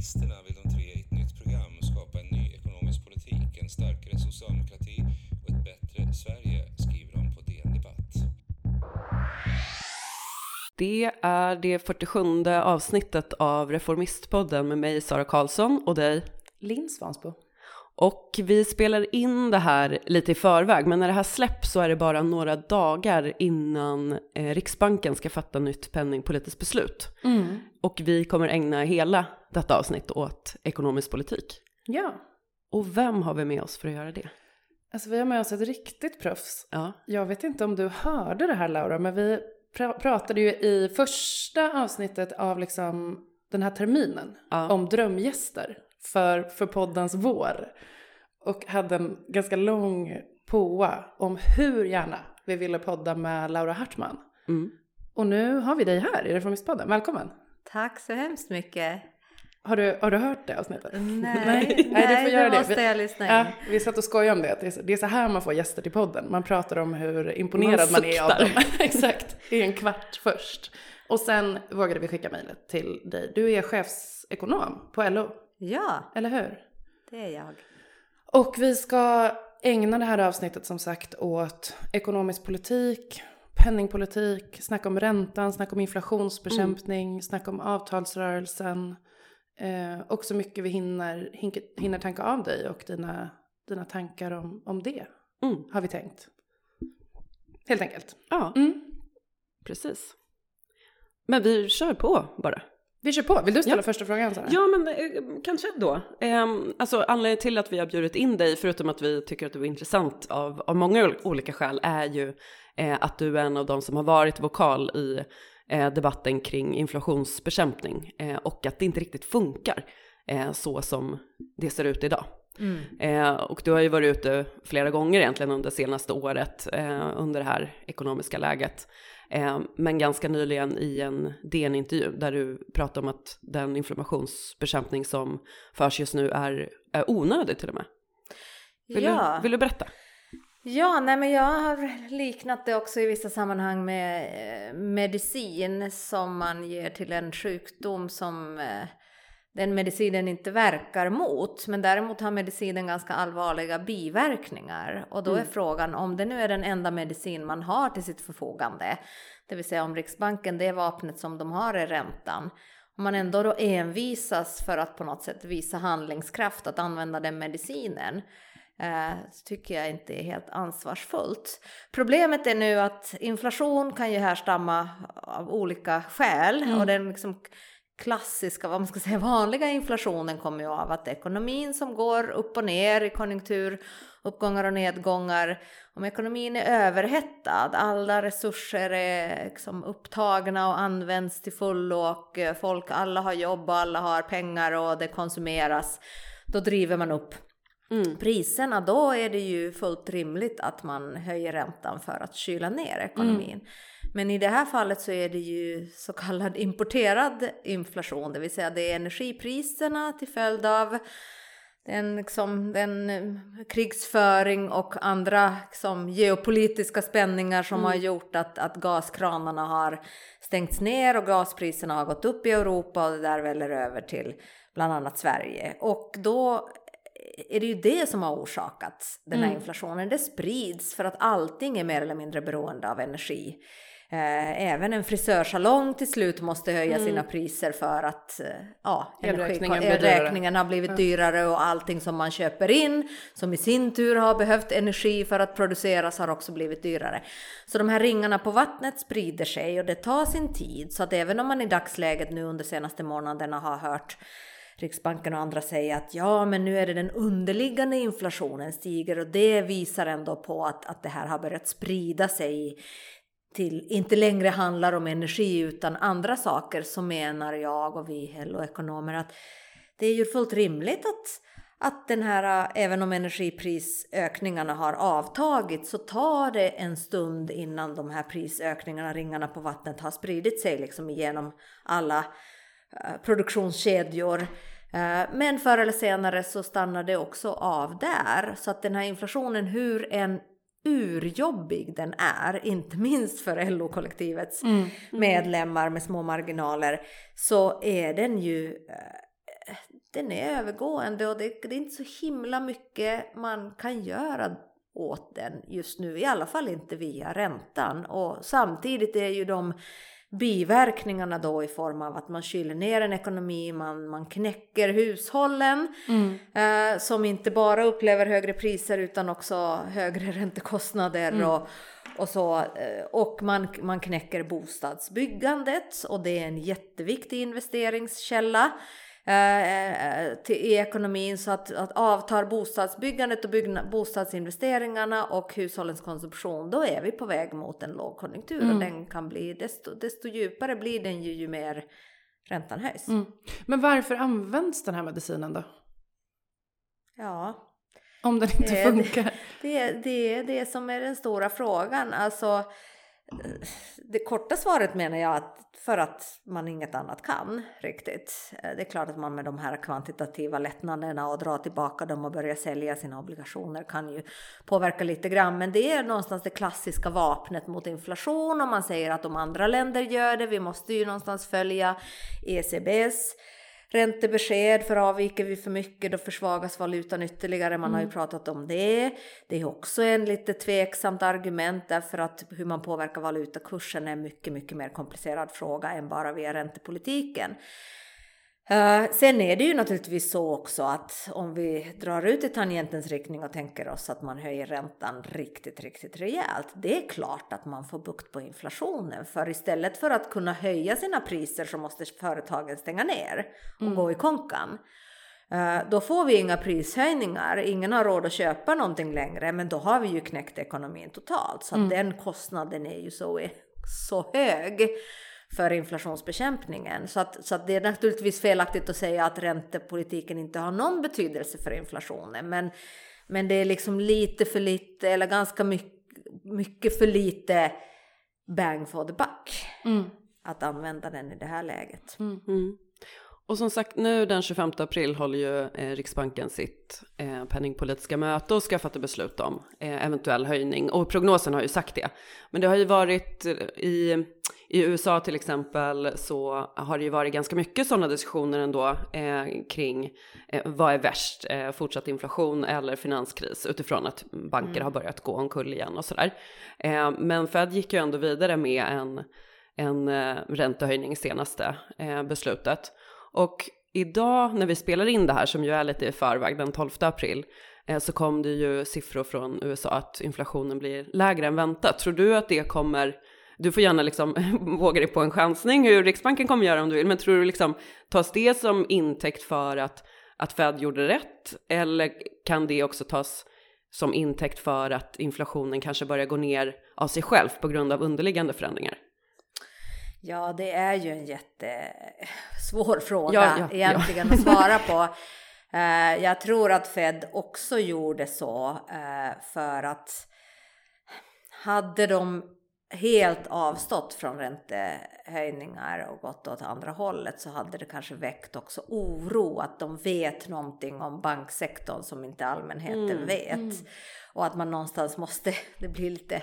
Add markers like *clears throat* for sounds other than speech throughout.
Reformisterna vill de tre i ett nytt program skapa en ny ekonomisk politik, en starkare socialdemokrati och ett bättre Sverige, skriver de på DN Debatt. Det är det 47 avsnittet av Reformistpodden med mig Sara Karlsson och dig Linn Svansbo. Och vi spelar in det här lite i förväg, men när det här släpps så är det bara några dagar innan eh, Riksbanken ska fatta nytt penningpolitiskt beslut. Mm. Och vi kommer ägna hela detta avsnitt åt ekonomisk politik. Ja, Och vem har vi med oss för att göra det? alltså vi har med oss ett riktigt proffs. Ja, Jag vet inte om du hörde det här Laura, men vi pra- pratade ju i första avsnittet av liksom den här terminen Ja. om drömgäster för, för poddens vår. Och hade en ganska lång påa om hur gärna vi ville podda med Laura Hartman. mm. Och nu har vi dig här i Reformistpodden. Välkommen! Tack så hemskt mycket. Har du, har du hört det avsnittet? Nej, *laughs* nej, du får göra det måste Vi- jag lyssna Ja, in. vi satt och skojade om det. Det är, så- här man får gäster till podden. Man pratar om hur imponerad Man man, är av dem. *laughs* Exakt, i en kvart först. Och sen vågade vi skicka mejlet till dig. Du är chefsekonom på LO, Ja, eller hur? det är jag. Och vi ska ägna det här avsnittet som sagt åt ekonomisk politik, penningpolitik, snacka om räntan, snacka om inflationsbekämpning, snacka om avtalsrörelsen. Eh, och så mycket vi hinner, hinner tanka av dig och dina, dina tankar om, om det, Mm. har vi tänkt. Helt enkelt. ja Mm. precis. Men vi kör på bara. Vi kör på. Vill du ställa Ja. första frågan Sara? Ja, men eh, kanske då. Eh, alltså anledningen till att vi har bjudit in dig, förutom att vi tycker att du är intressant av, av många ol- olika skäl, är ju eh, att du är en av de som har varit vokal i eh, debatten kring inflationsbekämpning och att det inte riktigt funkar så som det ser ut idag. Eh, och du har ju varit ute flera gånger egentligen under senaste året eh, under det här ekonomiska läget. Eh, men ganska nyligen i en DN-intervju där du pratar om att den inflammationsbekämpning som förs just nu är, är onödig till och med. Vill, ja. du, vill du berätta? ja, nej men jag har liknat det också i vissa sammanhang med eh, medicin som man ger till en sjukdom som eh, den medicinen inte verkar mot. Men däremot har medicinen ganska allvarliga biverkningar. Och då är frågan om det nu är den enda medicin man har till sitt förfogande. Det vill säga om Riksbanken, det vapnet som de har är räntan. Om man ändå då envisas för att på något sätt visa handlingskraft att använda den medicinen eh, så tycker jag inte är helt ansvarsfullt. Problemet är nu att inflation kan ju härstamma av olika skäl och den liksom klassiska, vad man ska säga, *laughs* vanliga inflationen kommer ju av att ekonomin som går upp och ner i konjunktur, uppgångar och nedgångar. Om ekonomin är överhettad, alla resurser är liksom upptagna och används till fullo och eh, folk, alla har jobb och alla har pengar och det konsumeras, då driver man upp priserna, då är det ju fullt rimligt att man höjer räntan för att kyla ner ekonomin. Men i det här fallet så är det ju så kallad importerad inflation, det vill säga det är energipriserna till följd av den, liksom, den eh, krigsföring och andra liksom, geopolitiska spänningar som har gjort att, att gaskranarna har stängts ner och gaspriserna har gått upp i Europa och det där väller över till bland annat Sverige. Och då är det ju det som har orsakat den här inflationen. Det sprids för att allting är mer eller mindre beroende av energi. Eh, även en frisörsalong till slut måste höja sina priser för att eh, ja, elräkningen har blivit dyrare och allting som man köper in som i sin tur har behövt energi för att produceras har också blivit dyrare. Så de här ringarna på vattnet sprider sig och det tar sin tid så att även om man i dagsläget nu under senaste månaderna har hört Riksbanken och andra säga att ja, men nu är det den underliggande inflationen stiger och det visar ändå på att, att det här har börjat sprida sig till, inte längre handlar om energi utan andra saker så menar jag och vi LO-ekonomer att det är ju fullt rimligt att, att den här, även om energiprisökningarna har avtagit så tar det en stund innan de här prisökningarna, ringarna på vattnet har spridit sig liksom igenom alla eh, produktionskedjor. Eh, Men förr eller senare så stannar det också av där. Så att den här inflationen, hur en urjobbig den är, *laughs* inte minst för LO-kollektivets medlemmar med små marginaler, så är den ju eh, den är övergående och det, det är inte så himla mycket man kan göra åt den just nu, i alla fall inte via räntan. Och samtidigt är ju de biverkningarna då i form av att man kyler ner en ekonomi, man, man knäcker hushållen mm. eh, som inte bara upplever högre priser utan också högre *laughs* räntekostnader mm. och, och så. Eh, och man, man knäcker bostadsbyggandet och det är en jätteviktig investeringskälla. Eh, eh, till, i ekonomin så att, att avtar bostadsbyggandet och bygna, bostadsinvesteringarna och hushållens konsumtion då är vi på väg mot en lågkonjunktur mm. och den kan bli desto, desto djupare blir den ju ju mer räntan höjs. Mm. Men varför används den här medicinen då? Ja. Om den inte det, funkar? Det, det, det är det som är den stora frågan. Alltså det korta svaret menar jag att för att man inget annat kan riktigt. Eh, det är klart att man med de här kvantitativa lättnaderna och dra tillbaka dem och börja sälja sina obligationer kan ju påverka lite grann. Men det är någonstans det klassiska vapnet mot inflation. Om man säger att de andra länder gör det, vi måste ju någonstans följa ECBs räntebesked, för avviker vi för mycket då försvagas valutan ytterligare. Man mm. har ju mm. pratat om det. Det är också en lite tveksamt argument därför att hur man påverkar valutakursen är en mycket, mycket mer komplicerad fråga än bara via räntepolitiken. Uh, sen är det ju naturligtvis så också att om vi drar ut i tangentens riktning och tänker oss att man höjer räntan riktigt, riktigt rejält. Det är klart att man får bukt på inflationen för istället för att kunna höja sina priser så måste företagen stänga ner och mm. gå i konkan. Uh, då får vi inga prishöjningar, ingen har råd att köpa någonting längre men då har vi ju knäckt ekonomin totalt så mm. den kostnaden är ju så, så hög för inflationsbekämpningen. Så, att, så att det är naturligtvis felaktigt att säga att räntepolitiken inte har någon betydelse för inflationen. Men, men det är liksom lite för lite, eller ganska mycket, mycket för lite bang for the buck. Mm. Att använda den i det här läget. Mm. Och som sagt, nu den 25 april håller ju eh, Riksbanken sitt eh, penningpolitiska möte och ska fatta beslut om eh, eventuell höjning. Och prognosen har ju sagt det. Men det har ju varit eh, i, i USA till exempel så har det ju varit ganska mycket sådana diskussioner ändå eh, kring eh, vad är värst, fortsatt inflation eller finanskris utifrån att banker mm. har börjat gå omkull igen och sådär. men Fed gick ju ändå vidare med en, en räntehöjning senaste beslutet. Och idag när vi spelar in det här, som ju är lite i förväg, den 12 april, eh, så kom det ju siffror från USA att inflationen blir lägre än väntat. Tror du att det kommer, du får gärna liksom *laughs* våga dig på en chansning hur Riksbanken kommer göra om du vill, men tror du liksom tas det som intäkt för att, att Fed gjorde rätt? Eller kan det också tas som intäkt för att inflationen kanske börjar gå ner av sig själv på grund av underliggande förändringar? Ja, det är ju en jättesvår fråga ja, ja, egentligen ja. att svara på. Uh, jag tror att Fed också gjorde så uh, för att hade de helt avstått från räntehöjningar och gått åt andra hållet så hade det kanske väckt också oro att de vet någonting om banksektorn som inte allmänheten mm, vet. Mm. Och att man någonstans måste, *laughs* det blir lite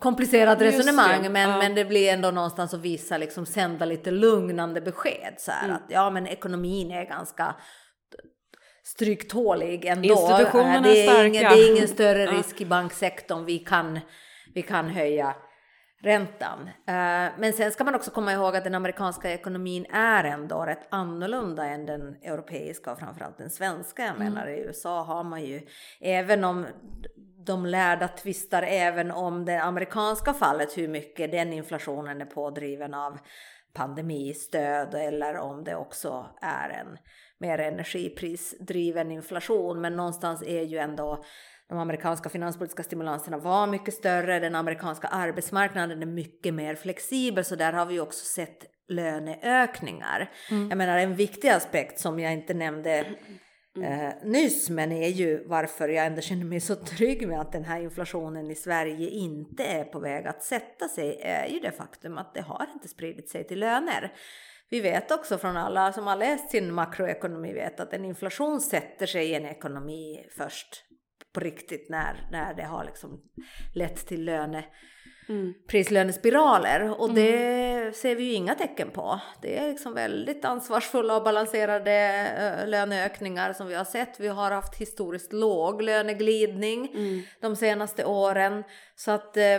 komplicerat resonemang det, men, ja. men det blir ändå någonstans att visa, liksom sända lite lugnande besked så här mm. att ja men ekonomin är ganska stryktålig ändå. Institutionerna det är, starka. ingen, det är ingen större risk i banksektorn, vi kan, vi kan höja räntan. Uh, men sen ska man också komma ihåg att den amerikanska ekonomin är ändå rätt annorlunda än den europeiska och framförallt den svenska. Jag mm. menar i USA har man ju, även om de lärda tvistar även om det amerikanska fallet, hur mycket den inflationen är pådriven av pandemistöd eller om det också är en mer energiprisdriven inflation. Men någonstans är ju ändå de amerikanska finanspolitiska stimulanserna var mycket större. Den amerikanska arbetsmarknaden är mycket mer flexibel så där har vi också sett löneökningar. Mm. Jag menar en viktig aspekt som jag inte nämnde mm. eh, nyss, men är ju varför jag ändå känner mig så trygg med att den här inflationen i Sverige inte är på väg att sätta sig, är ju det faktum att det har inte spridit sig till löner. Vi vet också från alla som har läst sin makroekonomi vet att en inflation sätter sig i en ekonomi först på riktigt när, när det har liksom lett till löne Mm. prislönespiraler och det ser vi ju inga tecken på. Det är liksom väldigt ansvarsfulla och balanserade eh, löneökningar som vi har sett. Vi har haft historiskt låg löneglidning Mm. de senaste åren. Så att eh,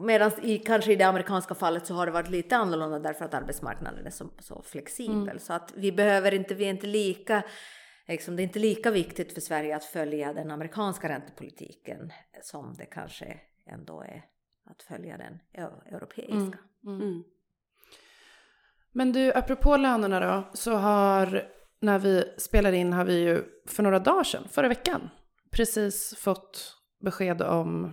medan i, kanske i det amerikanska fallet så har det varit lite annorlunda därför att arbetsmarknaden är så, så flexibel. Så att vi behöver inte, vi är inte lika Liksom, det är inte lika viktigt för Sverige att följa den amerikanska räntepolitiken som det kanske ändå är att följa den eu- europeiska. Mm. Men du, apropå lönerna då, så har, när vi spelar in har vi ju för några dagar sedan, förra veckan, precis fått besked om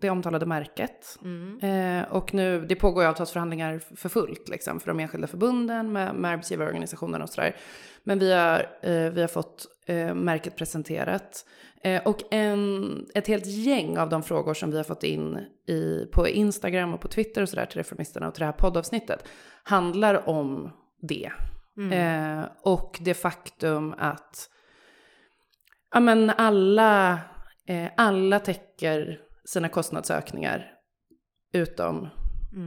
det omtalade märket. Mm. Eh, och nu, det pågår ju avtalsförhandlingar för fullt liksom, för de enskilda förbunden med, med arbetsgivarorganisationerna och sådär. Men vi har, eh, vi har fått eh, märket presenterat. Eh, och en, ett helt gäng av de frågor som vi har fått in i, på Instagram och på Twitter och sådär till Reformisterna och till det här poddavsnittet handlar om det. Eh, och det faktum att ja, men alla, eh, alla täcker sina kostnadsökningar utom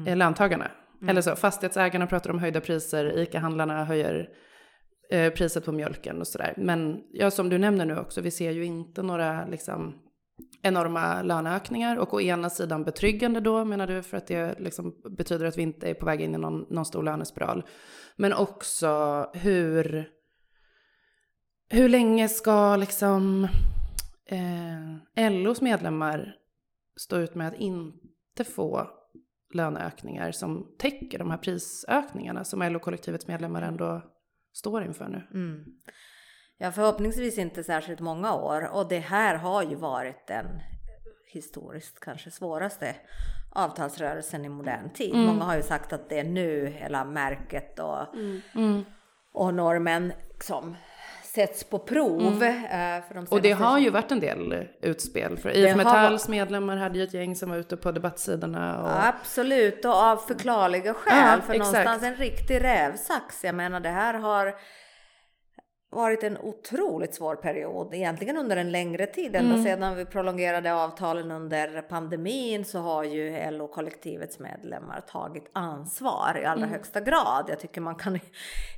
eh, löntagarna. Eller så, fastighetsägarna pratar om höjda priser, ICA-handlarna höjer eh, priset på mjölken och sådär. Men ja, som du nämner nu också, vi ser ju inte några liksom, enorma löneökningar. Och å ena sidan betryggande då, menar du, för att det liksom betyder att vi inte är på väg in i någon, någon stor lönespiral. Men också hur, hur länge ska liksom eh, LOs medlemmar stå ut med att inte få löneökningar som täcker de här prisökningarna som LO-kollektivets medlemmar ändå står inför nu. Mm. Ja, förhoppningsvis inte särskilt många år. Och det här har ju varit den historiskt kanske svåraste avtalsrörelsen i modern tid. Många har ju sagt att det är nu hela märket och, och normen som sätts på prov. eh, För de Och det har ju varit en del utspel. För IF har Metalls medlemmar hade ju ett gäng som var ute på debattsidorna. Och... Absolut, och av förklarliga skäl. Ja, för exakt. någonstans en riktig rävsax. Jag menar det här har varit en otroligt svår period, egentligen under en längre tid. Ända Mm. sedan vi prolongerade avtalen under pandemin så har ju LO-kollektivets medlemmar tagit ansvar i Mm. allra högsta grad. Jag tycker man kan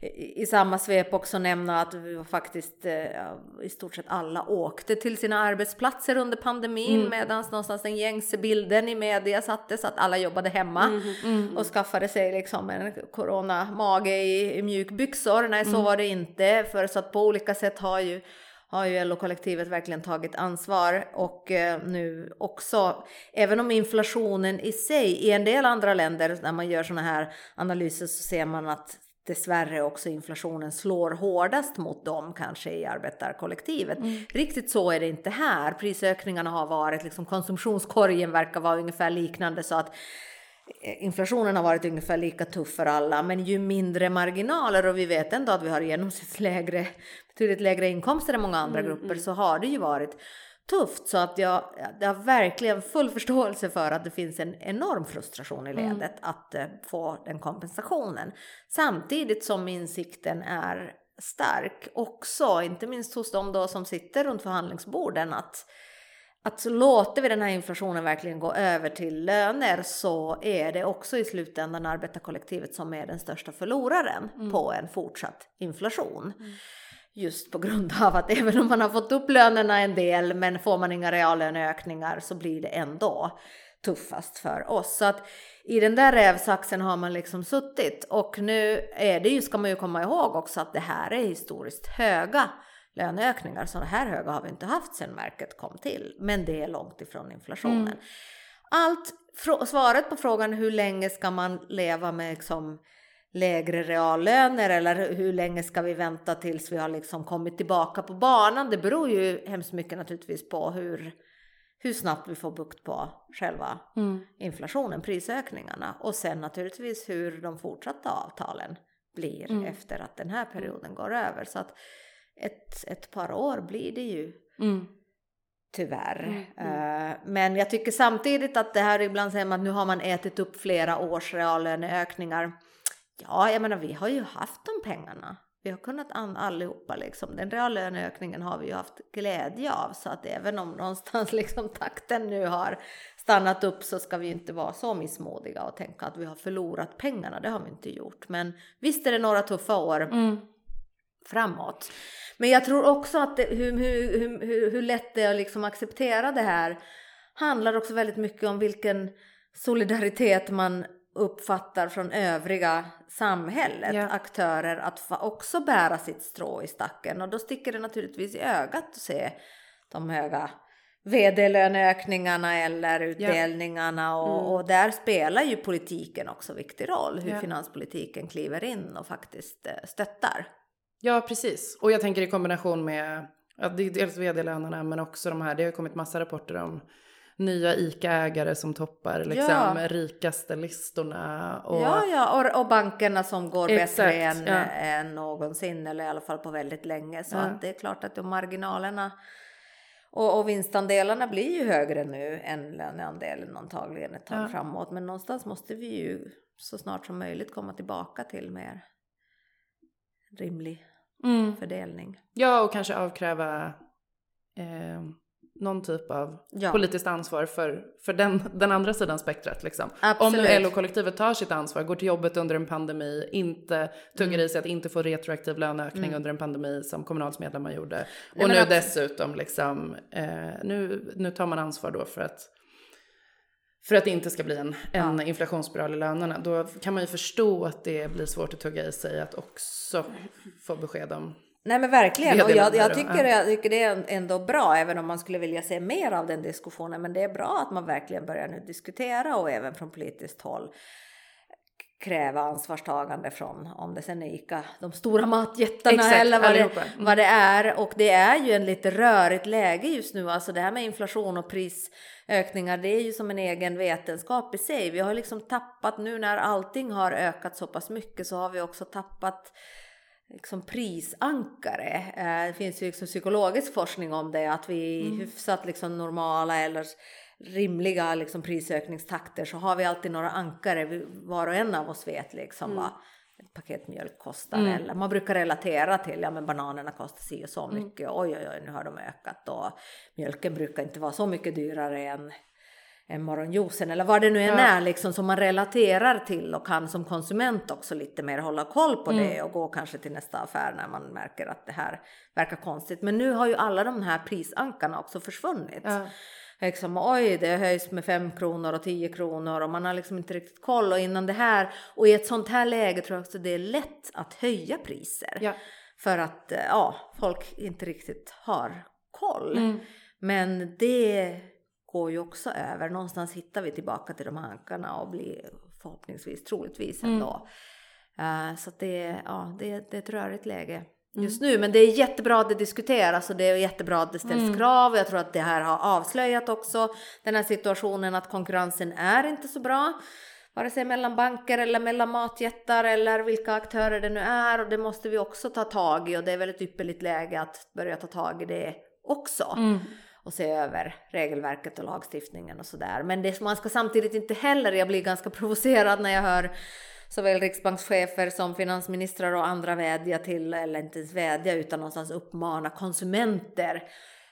i, i, samma svep också nämna att vi faktiskt eh, i stort sett alla åkte till sina arbetsplatser under pandemin Mm. medan någonstans den gängse bilden i media sattes att alla jobbade hemma Mm. och skaffade sig liksom en coronamage i, i mjukbyxor. Nej, Mm. så var det inte. För så att på olika sätt har ju har ju LO-kollektivet verkligen tagit ansvar och eh, nu också, även om inflationen i sig, i en del andra länder när man gör sådana här analyser så ser man att dessvärre också inflationen slår hårdast mot dem kanske i arbetarkollektivet. Riktigt så är det inte här. Prisökningarna har varit, liksom konsumtionskorgen verkar vara ungefär liknande så att inflationen har varit ungefär lika tuff för alla, men ju mindre marginaler och vi vet ändå att vi har genomsnittslägre, betydligt lägre inkomster än många andra grupper så har det ju varit tufft. Så att jag, jag har verkligen full förståelse för att det finns en enorm frustration i ledet att eh, få den kompensationen. Samtidigt som insikten är stark också, inte minst hos de då som sitter runt förhandlingsborden att att så låter vi den här inflationen verkligen gå över till löner så är det också i slutändan arbetarkollektivet som är den största förloraren på en fortsatt inflation. Just på grund av att även om man har fått upp lönerna en del men får man inga reallöneökningar så blir det ändå tuffast för oss. Så att i den där rävsaxen har man liksom suttit och nu är det ju, ska man ju komma ihåg också att det här är historiskt höga löneökningar. Så här höga har vi inte haft sedan märket kom till. Men det är långt ifrån inflationen. Allt, frå- svaret på frågan hur länge ska man leva med liksom lägre reallöner eller hur länge ska vi vänta tills vi har liksom kommit tillbaka på banan? Det beror ju hemskt mycket naturligtvis på hur, hur snabbt vi får bukt på själva inflationen, prisökningarna och sen naturligtvis hur de fortsatta avtalen blir efter att den här perioden går över. Så att ett, ett par år blir det ju Mm. tyvärr. Eh, men jag tycker samtidigt att det här ibland säger man att nu har man ätit upp flera års reallöneökningar. Ja, jag menar vi har ju haft de pengarna. Vi har kunnat an- allihopa liksom. Den reallöneökningen har vi ju haft glädje av så att även om någonstans *laughs* liksom takten nu har stannat upp så ska vi inte vara så missmodiga och tänka att vi har förlorat pengarna. Det har vi inte gjort. Men visst är det några tuffa år Mm. Framåt. Men jag tror också att det, hur, hur, hur, hur lätt det är att liksom acceptera det här handlar också väldigt mycket om vilken solidaritet man uppfattar från övriga samhället, Ja. aktörer, att också bära sitt strå i stacken. Och då sticker det naturligtvis i ögat att se de höga vd-löneökningarna eller utdelningarna och, och där spelar ju politiken också viktig roll, hur Ja. finanspolitiken kliver in och faktiskt eh, stöttar. Ja, precis. Och jag tänker i kombination med ja, det är dels vd-lönerna men också de här, det har kommit massa rapporter om nya ICA-ägare som toppar liksom Ja. rikaste listorna. Och, Ja, ja, och, och bankerna som går Exakt, bättre än, ja. än någonsin eller i alla fall på väldigt länge. Så Ja. att det är klart att de marginalerna och, och vinstandelarna blir ju högre nu än löneandelen antagligen ett tag framåt. Men någonstans måste vi ju så snart som möjligt komma tillbaka till mer rimlig Mm. fördelning. ja, och kanske avkräva eh, någon typ av Ja. politiskt ansvar för, för den, den andra sidan spektrat. Liksom. Om Absolut. nu LO-kollektivet tar sitt ansvar, går till jobbet under en pandemi, inte tuggar Mm. i sig att inte få retroaktiv löneökning under en pandemi som Kommunals medlemmar gjorde. Nej, och men nu abs- dessutom liksom, eh, nu, nu tar man ansvar då för att för att det inte ska bli en, en inflationsspiral i lönerna. Då kan man ju förstå att det blir svårt att tugga i sig att också få besked om. Nej men verkligen, och jag, jag, tycker, ja. jag tycker det är ändå bra, även om man skulle vilja se mer av den diskussionen. Men det är bra att man verkligen börjar nu diskutera och även från politiskt håll kräva ansvarstagande från, om det sen är ICA, de stora matjättarna Exakt, eller vad det. Mm. vad det är. Och det är ju en lite rörigt läge just nu, alltså det här med inflation och prisökningar, det är ju som en egen vetenskap i sig. Vi har liksom tappat, nu när allting har ökat så pass mycket så har vi också tappat liksom prisankare. Eh, Det finns ju liksom psykologisk forskning om det, att vi i hyfsat liksom normala eller rimliga liksom prisökningstakter så har vi alltid några ankare, vi- var och en av oss vet liksom vad ett paket mjölk kostar. Eller man brukar relatera till, ja men bananerna kostar si och så mycket, oj oj oj nu har de ökat och mjölken brukar inte vara så mycket dyrare än än morgonjuicen eller vad det nu än Ja. är liksom som man relaterar till och kan som konsument också lite mer hålla koll på Mm. det och gå kanske till nästa affär när man märker att det här verkar konstigt. Men nu har ju alla de här prisankarna också försvunnit. Ja. Liksom, oj, det höjs med 5 kronor och 10 kronor och man har liksom inte riktigt koll och innan det här och i ett sånt här läge tror jag också det är lätt att höja priser. Ja. För att eh, ja, folk inte riktigt har koll. Mm. Men det går ju också över. Någonstans hittar vi tillbaka till de här ankarna och blir förhoppningsvis, troligtvis ändå. Eh, så att det, ja, det, det är ett rörigt läge just nu. Men det är jättebra att det diskuteras och det är jättebra att det ställs krav. Jag tror att det här har avslöjat också den här situationen att konkurrensen är inte så bra. Vare sig mellan banker eller mellan matjättar eller vilka aktörer det nu är. Och det måste vi också ta tag i och det är väl ett ypperligt läge att börja ta tag i det också Mm. och se över regelverket och lagstiftningen och sådär. Men det, man ska samtidigt inte heller, jag blir ganska *laughs* provocerad när jag hör såväl riksbankschefer som finansministrar och andra vädja till, eller inte ens vädja utan någonstans uppmana konsumenter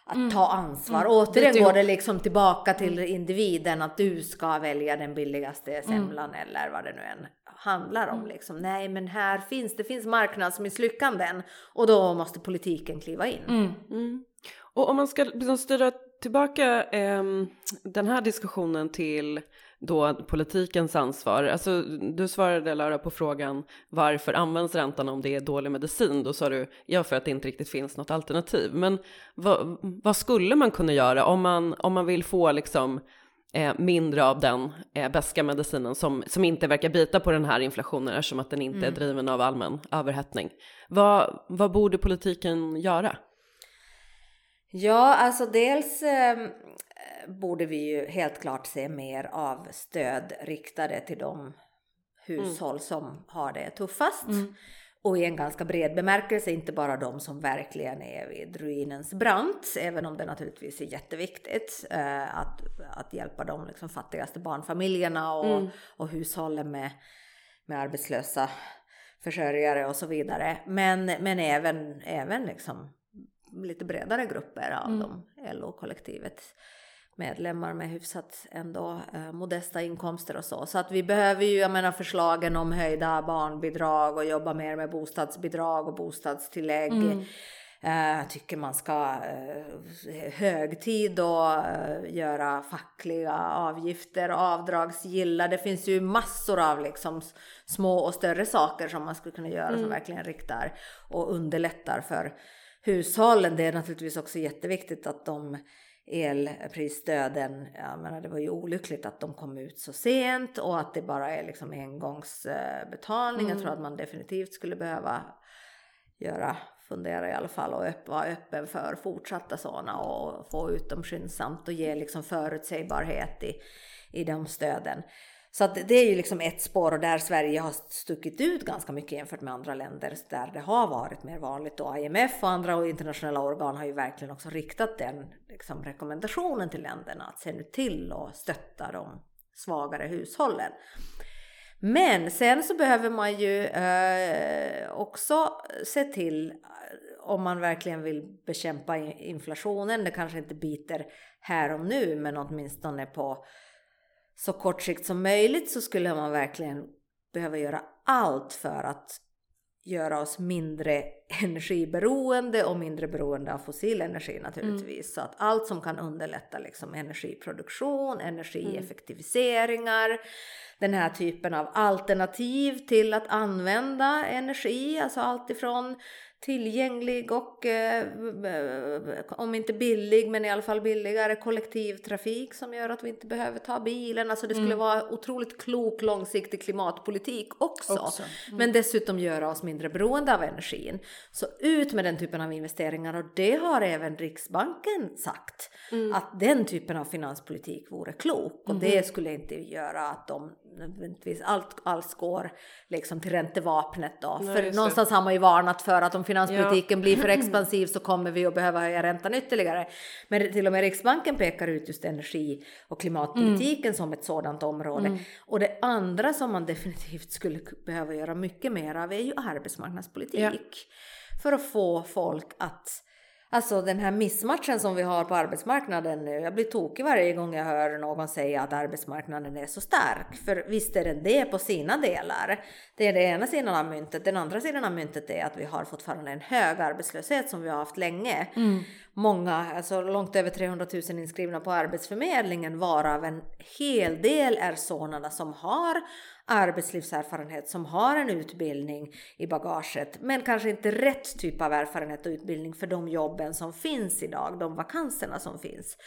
att ta ansvar. Återigen Bit går det liksom tillbaka till individen att du ska välja den billigaste semlan eller vad det nu än handlar om. Liksom. Nej, men här finns det finns marknadsmisslyckanden och då måste politiken kliva in. Mm. Mm. Och om man ska liksom styra tillbaka ehm, den här diskussionen till då politikens ansvar. Alltså, du svarade Laura på frågan varför används räntan om det är dålig medicin? Då sa du ja för att det inte riktigt finns något alternativ. Men vad, vad skulle man kunna göra om man, om man vill få liksom eh, mindre av den eh, beska medicinen som, som inte verkar bita på den här inflationen eftersom att den inte är driven av allmän överhettning. Vad, vad borde politiken göra? Ja, alltså dels eh, borde vi ju helt klart se mer av stöd riktade till de hushåll som har det tuffast. Och i en ganska bred bemärkelse, inte bara de som verkligen är vid ruinens brant, även om det naturligtvis är jätteviktigt eh, att, att hjälpa de liksom, fattigaste barnfamiljerna och, och hushållen med, med arbetslösa försörjare och så vidare. Men, men även, även liksom lite bredare grupper av dem, LO-kollektivets medlemmar med hyfsat ändå eh, modesta inkomster och så. Så att vi behöver ju, jag menar förslagen om höjda barnbidrag och jobba mer med bostadsbidrag och bostadstillägg. Mm. Eh, tycker man ska eh, högtid och eh, göra fackliga avgifter avdragsgilla. Det finns ju massor av liksom små och större saker som man skulle kunna göra som verkligen riktar och underlättar för hushållen. Det är naturligtvis också jätteviktigt att de elprisstöden, jag menar det var ju olyckligt att de kom ut så sent och att det bara är liksom engångsbetalning. Jag tror att man definitivt skulle behöva göra, fundera i alla fall och öpp, vara öppen för fortsatta sådana och få ut dem skyndsamt och ge liksom förutsägbarhet i, i de stöden. Så att det är ju liksom ett spår och där Sverige har stuckit ut ganska mycket jämfört med andra länder där det har varit mer vanligt och IMF och andra och internationella organ har ju verkligen också riktat den liksom rekommendationen till länderna att se nu till och stötta de svagare hushållen. Men sen så behöver man ju eh, också se till eh, om man verkligen vill bekämpa inflationen. Det kanske inte biter här och nu, men åtminstone på så kort sikt som möjligt så skulle man verkligen behöva göra allt för att göra oss mindre *laughs* energiberoende och mindre beroende av fossil energi naturligtvis. Så att allt som kan underlätta liksom energiproduktion, energieffektiviseringar, den här typen av alternativ till att använda energi, alltså allt ifrån tillgänglig och eh, om inte billig men i alla fall billigare kollektivtrafik som gör att vi inte behöver ta bilen. Alltså det skulle vara otroligt klok långsiktig klimatpolitik också. Också. Men dessutom göra oss mindre beroende av energin. Så ut med den typen av investeringar och det har även Riksbanken sagt. Att den typen av finanspolitik vore klok och det skulle inte göra att de nödvändigtvis allt, alls går liksom till räntevapnet då. Nej, för det. någonstans har man ju varnat för att om finanspolitiken blir för expansiv så kommer vi att behöva höja räntan ytterligare. Men till och med Riksbanken pekar ut just energi och klimatpolitiken som ett sådant område. Och det andra som man definitivt skulle behöva göra mycket mer av är ju arbetsmarknadspolitik. Ja. För att få folk att Alltså den här missmatchen som vi har på arbetsmarknaden nu. Jag blir tokig varje gång jag hör någon säga att arbetsmarknaden är så stark. För visst är den det på sina delar. Det är den ena sidan av myntet. Den andra sidan av myntet är att vi har fortfarande en hög arbetslöshet som vi har haft länge. Många, alltså långt över 300 000 inskrivna på Arbetsförmedlingen varav en hel del är sådana som har arbetslivserfarenhet, som har en utbildning i bagaget, men kanske inte rätt typ av erfarenhet och utbildning för de jobben som finns idag, de vakanserna som finns.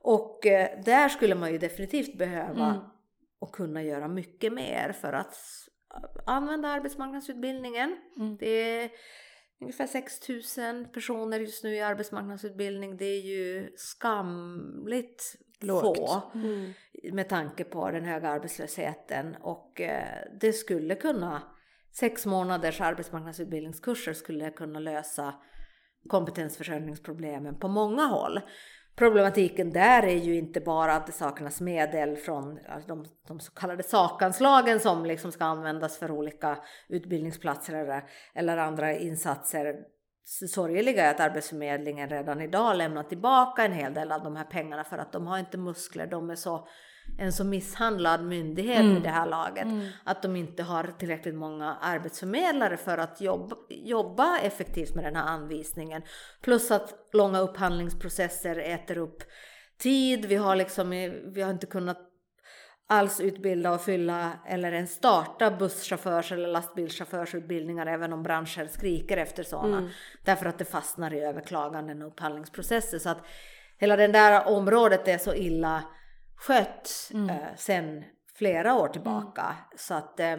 Och eh, där skulle man ju definitivt behöva och kunna göra mycket mer för att använda arbetsmarknadsutbildningen. Det är ungefär 6 000 personer just nu i arbetsmarknadsutbildning. Det är ju skamligt Lågt. få med tanke på den höga arbetslösheten och eh, det skulle kunna sex månaders arbetsmarknadsutbildningskurser skulle kunna lösa kompetensförsörjningsproblemen på många håll. Problematiken där är ju inte bara att det saknas medel från de, de så kallade sakanslagen som liksom ska användas för olika utbildningsplatser eller, eller andra insatser. Sorgliga är att Arbetsförmedlingen redan idag lämnar tillbaka en hel del av de här pengarna för att de har inte muskler. De är så en så misshandlad myndighet vid det här laget att de inte har tillräckligt många arbetsförmedlare för att jobba, jobba effektivt med den här anvisningen. Plus att långa upphandlingsprocesser äter upp tid. Vi har liksom vi har inte kunnat alls utbilda och fylla eller ens starta busschaufförs eller lastbilschaufförsutbildningar även om branschen skriker efter sådana. Därför att det fastnar i överklaganden och upphandlingsprocesser. Så att hela det där området är så illa skött eh, sen flera år tillbaka. Så att, eh,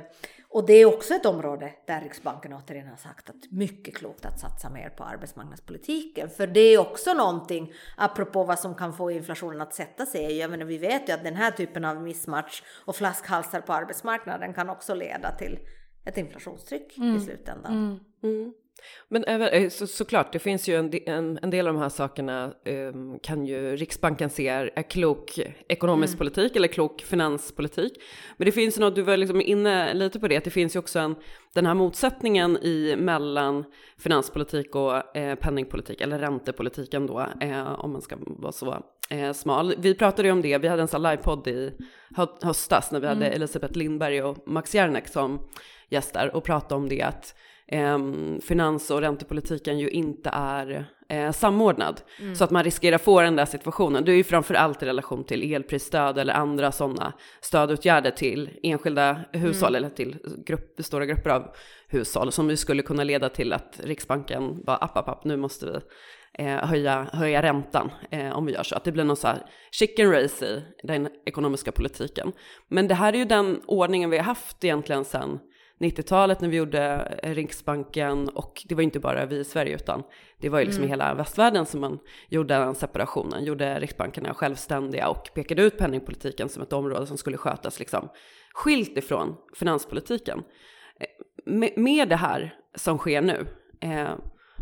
och det är också ett område där Riksbanken återigen har sagt att mycket klokt att satsa mer på arbetsmarknadspolitiken. För det är också någonting, apropå vad som kan få inflationen att sätta sig. Jag menar, vi vet ju att den här typen av missmatch och flaskhalsar på arbetsmarknaden kan också leda till ett inflationstryck i slutändan. Mm. Men även, så, såklart, det finns ju en, en, en, del av de här sakerna um, kan ju Riksbanken se är, är klok ekonomisk mm. politik eller klok finanspolitik. Men det finns något, du var liksom inne lite på det, att det finns ju också en, den här motsättningen i mellan finanspolitik och eh, penningpolitik, eller räntepolitiken då, eh, om man ska vara så eh, smal. Vi pratade ju om det, vi hade en sån livepodd i höstas när vi hade mm. Elisabeth Lindberg och Max Järnek som gäster och pratade om det att eh, finans och räntepolitiken ju inte är eh, samordnad. Mm. Så att man riskerar få den där situationen. Det är ju framför allt i relation till elprisstöd eller andra sådana stödåtgärder till enskilda hushåll mm. eller till grupp, stora grupper av hushåll som ju skulle kunna leda till att Riksbanken bara app, app, app, nu måste vi eh, höja, höja räntan eh, om vi gör så. Att det blir någon så här chicken race i den ekonomiska politiken. Men det här är ju den ordningen vi har haft egentligen sedan 90-talet när vi gjorde Riksbanken och det var inte bara vi i Sverige utan det var ju liksom mm. i hela västvärlden som man gjorde den separationen, gjorde Riksbankerna självständiga och pekade ut penningpolitiken som ett område som skulle skötas liksom skilt ifrån finanspolitiken. Eh, med, med det här som sker nu eh,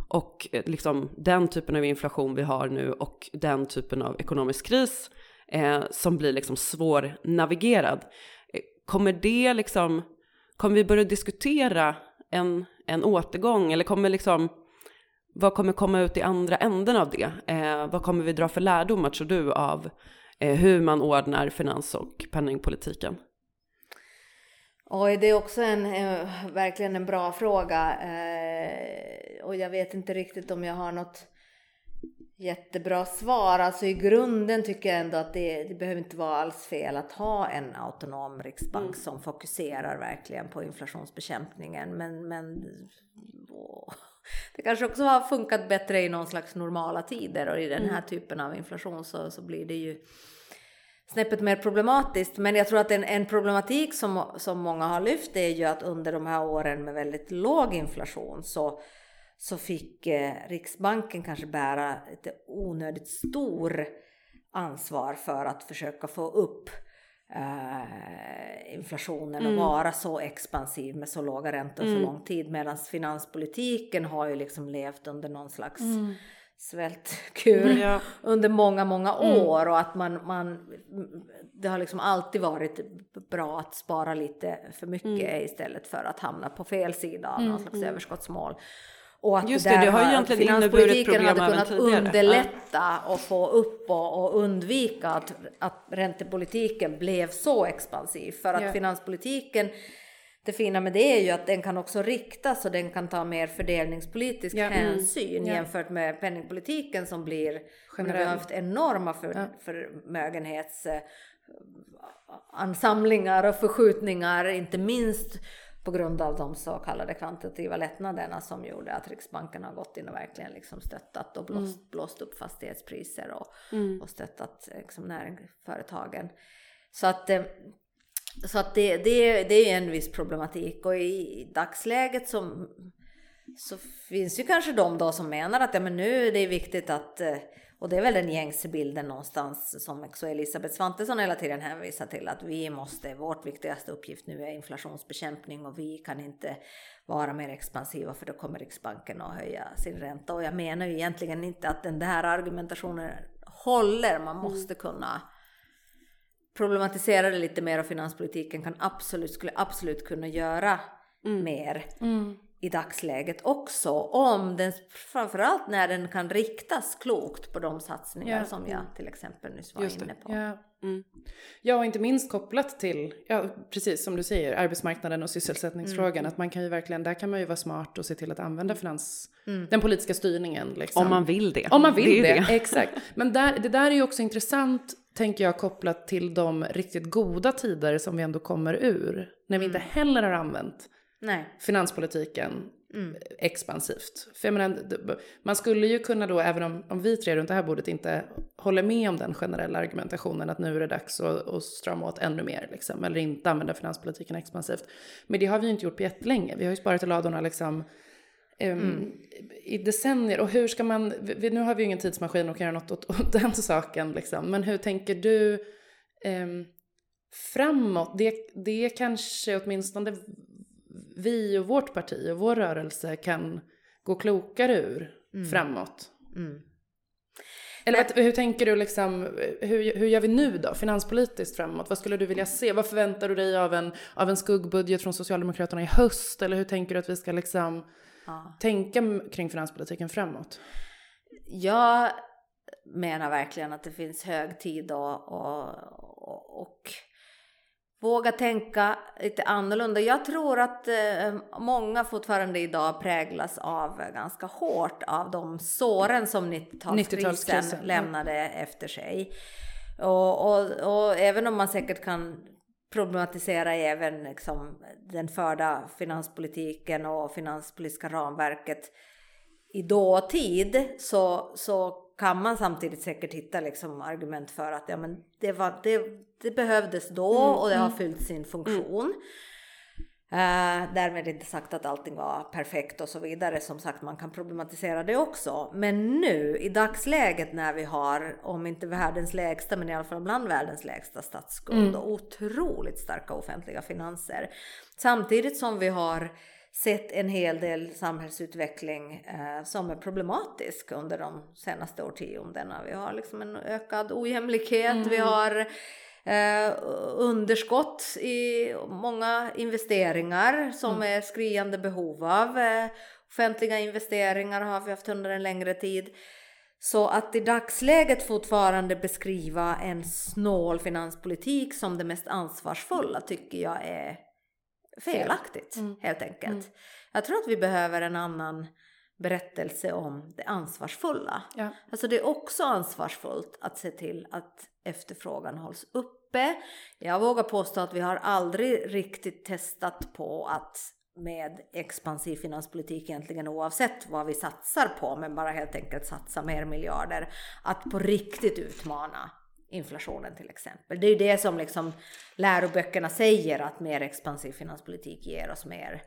och liksom den typen av inflation vi har nu och den typen av ekonomisk kris eh, som blir liksom svårnavigerad, eh, kommer det liksom kommer vi börja diskutera en, en återgång eller kommer liksom, vad kommer komma ut i andra änden av det? Eh, vad kommer vi dra för lärdomar tror du av eh, hur man ordnar finans och penningpolitiken? Oj, det är också en, eh, verkligen en bra fråga eh, och jag vet inte riktigt om jag har något Jättebra svar. Alltså i grunden tycker jag ändå att det, det behöver inte vara alls fel att ha en autonom riksbank mm. som fokuserar verkligen på inflationsbekämpningen. Men, men åh, det kanske också har funkat bättre i någon slags normala tider och i den här mm. typen av inflation så, så blir det ju snäppet mer problematiskt. Men jag tror att en, en problematik som, som många har lyft är ju att under de här åren med väldigt låg inflation så så fick eh, Riksbanken kanske bära ett onödigt stor ansvar för att försöka få upp eh, inflationen mm. och vara så expansiv med så låga räntor mm. så lång tid medan finanspolitiken har ju liksom levt under någon slags mm. svältkur ja. *laughs* under många, många mm. år och att man, man det har liksom alltid varit bra att spara lite för mycket mm. istället för att hamna på fel sida av någon mm, slags överskottsmål. Och att Just det, det, har egentligen inneburit problem hade kunnat underlätta ja. och få upp och, och undvika att, att räntepolitiken blev så expansiv. För att ja. finanspolitiken, det fina med det är ju att den kan också riktas och den kan ta mer fördelningspolitisk ja. hänsyn mm. jämfört med penningpolitiken som blir generellt. Vi har haft enorma för, ja. förmögenhetsansamlingar och förskjutningar, inte minst på grund av de så kallade kvantitativa lättnaderna som gjorde att Riksbanken har gått in och verkligen liksom stöttat och blåst, mm. blåst upp fastighetspriser och, mm. och stöttat liksom näringsföretagen. Så att, eh, så att det, det, det är en viss problematik och i dagsläget så, så finns ju kanske de då som menar att ja, men nu är det viktigt att eh, och det är väl den gängse bilden någonstans som också Elisabeth Svantesson hela tiden hänvisar till att vi måste, vårt viktigaste uppgift nu är inflationsbekämpning och vi kan inte vara mer expansiva för då kommer Riksbanken att höja sin ränta. Och jag menar ju egentligen inte att den där argumentationen håller, man mm. måste kunna problematisera det lite mer och finanspolitiken kan absolut, skulle absolut kunna göra mm. mer. Mm i dagsläget också om den, framförallt när den kan riktas klokt på de satsningar ja. som jag till exempel nyss var inne på. Ja. Mm. ja, och inte minst kopplat till, ja, precis som du säger, arbetsmarknaden och sysselsättningsfrågan. Mm. Att man kan ju verkligen, där kan man ju vara smart och se till att använda finans, mm. den politiska styrningen. Liksom. Om man vill det. Om man vill det, det. exakt. Men där, det där är ju också intressant, tänker jag, kopplat till de riktigt goda tider som vi ändå kommer ur. När vi inte mm. heller har använt Nej. finanspolitiken mm. expansivt. För jag menar, man skulle ju kunna då, även om, om vi tre runt det här bordet inte håller med om den generella argumentationen att nu är det dags att, att strama åt ännu mer, liksom, eller inte använda finanspolitiken expansivt. Men det har vi ju inte gjort på jättelänge. Vi har ju sparat i ladorna liksom um, mm. i decennier. Och hur ska man, vi, nu har vi ju ingen tidsmaskin och kan göra något åt, åt den *laughs* saken, liksom. men hur tänker du um, framåt? Det, det kanske åtminstone vi och vårt parti och vår rörelse kan gå klokare ur Mm. framåt? Mm. Eller vad, hur tänker du liksom, hur, hur gör vi nu då, finanspolitiskt framåt? Vad skulle du vilja se? Vad förväntar du dig av en, av en skuggbudget från Socialdemokraterna i höst? Eller hur tänker du att vi ska liksom Ja. tänka kring finanspolitiken framåt? Jag menar verkligen att det finns hög tid och, och, och våga tänka lite annorlunda. Jag tror att eh, många fortfarande idag präglas av ganska hårt av de såren som 90-talskrisen 90-talskrisen, ja. lämnade efter sig. Och, och, och även om man säkert kan problematisera även liksom den förda finanspolitiken och finanspolitiska ramverket i dåtid så, så kan man samtidigt säkert hitta liksom argument för att ja, men det, var, det, det behövdes då och det har fyllt sin funktion. Eh, därmed inte sagt att allting var perfekt och så vidare. Som sagt, man kan problematisera det också. Men nu i dagsläget när vi har, om inte världens lägsta, men i alla fall bland världens lägsta statsskuld och otroligt starka offentliga finanser. Samtidigt som vi har sett en hel del samhällsutveckling eh, som är problematisk under de senaste årtiondena. Vi har liksom en ökad ojämlikhet, vi har eh, underskott i många investeringar som är skriande behov av. Eh, offentliga investeringar har vi haft under en längre tid. Så att i dagsläget fortfarande beskriva en snål finanspolitik som det mest ansvarsfulla tycker jag är felaktigt helt enkelt. Jag tror att vi behöver en annan berättelse om det ansvarsfulla. Ja. Alltså det är också ansvarsfullt att se till att efterfrågan hålls uppe. Jag vågar påstå att vi har aldrig riktigt testat på att med expansiv finanspolitik egentligen oavsett vad vi satsar på men bara helt enkelt satsa mer miljarder att på riktigt utmana inflationen till exempel. Det är ju det som liksom läroböckerna säger att mer expansiv finanspolitik ger oss mer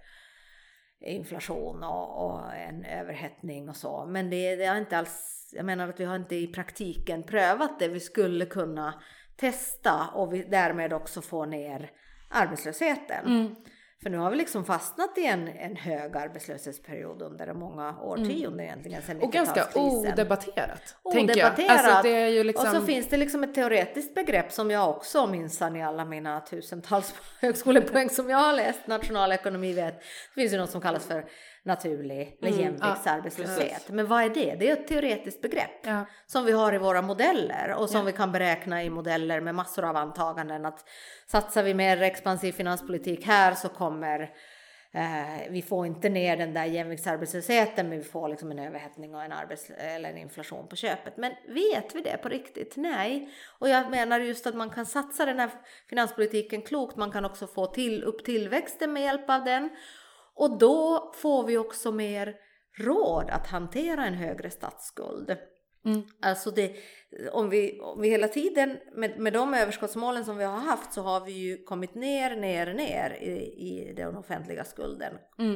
inflation och, och en överhettning och så. Men det, det har inte alls, jag menar att vi har inte i praktiken prövat det vi skulle kunna testa och vi därmed också få ner arbetslösheten. Mm. För nu har vi liksom fastnat i en, en hög arbetslöshetsperiod under många årtionden egentligen. Sedan Och ganska 90-talskrisen. odebatterat, tänker jag. Odebatterat. Alltså det är ju liksom... Och så finns det liksom ett teoretiskt begrepp som jag också minsann i alla mina tusentals *laughs* högskolepoäng som jag har läst nationalekonomi vet. Det finns ju något som kallas för naturlig eller jämviktsarbetslöshet. Men vad är det? Det är ett teoretiskt begrepp Ja. som vi har i våra modeller och som vi kan beräkna i modeller med massor av antaganden att satsar vi mer expansiv finanspolitik här så kommer eh, vi får inte ner den där jämviktsarbetslösheten men vi får liksom en överhettning och en, arbets eller en inflation på köpet. Men vet vi det på riktigt? Nej. Och jag menar just att man kan satsa den här finanspolitiken klokt. Man kan också få till, upp tillväxten med hjälp av den. Och då får vi också mer råd att hantera en högre statsskuld. Alltså det, om, vi, om vi hela tiden med, med de överskottsmålen som vi har haft så har vi ju kommit ner, ner, ner i, i den offentliga skulden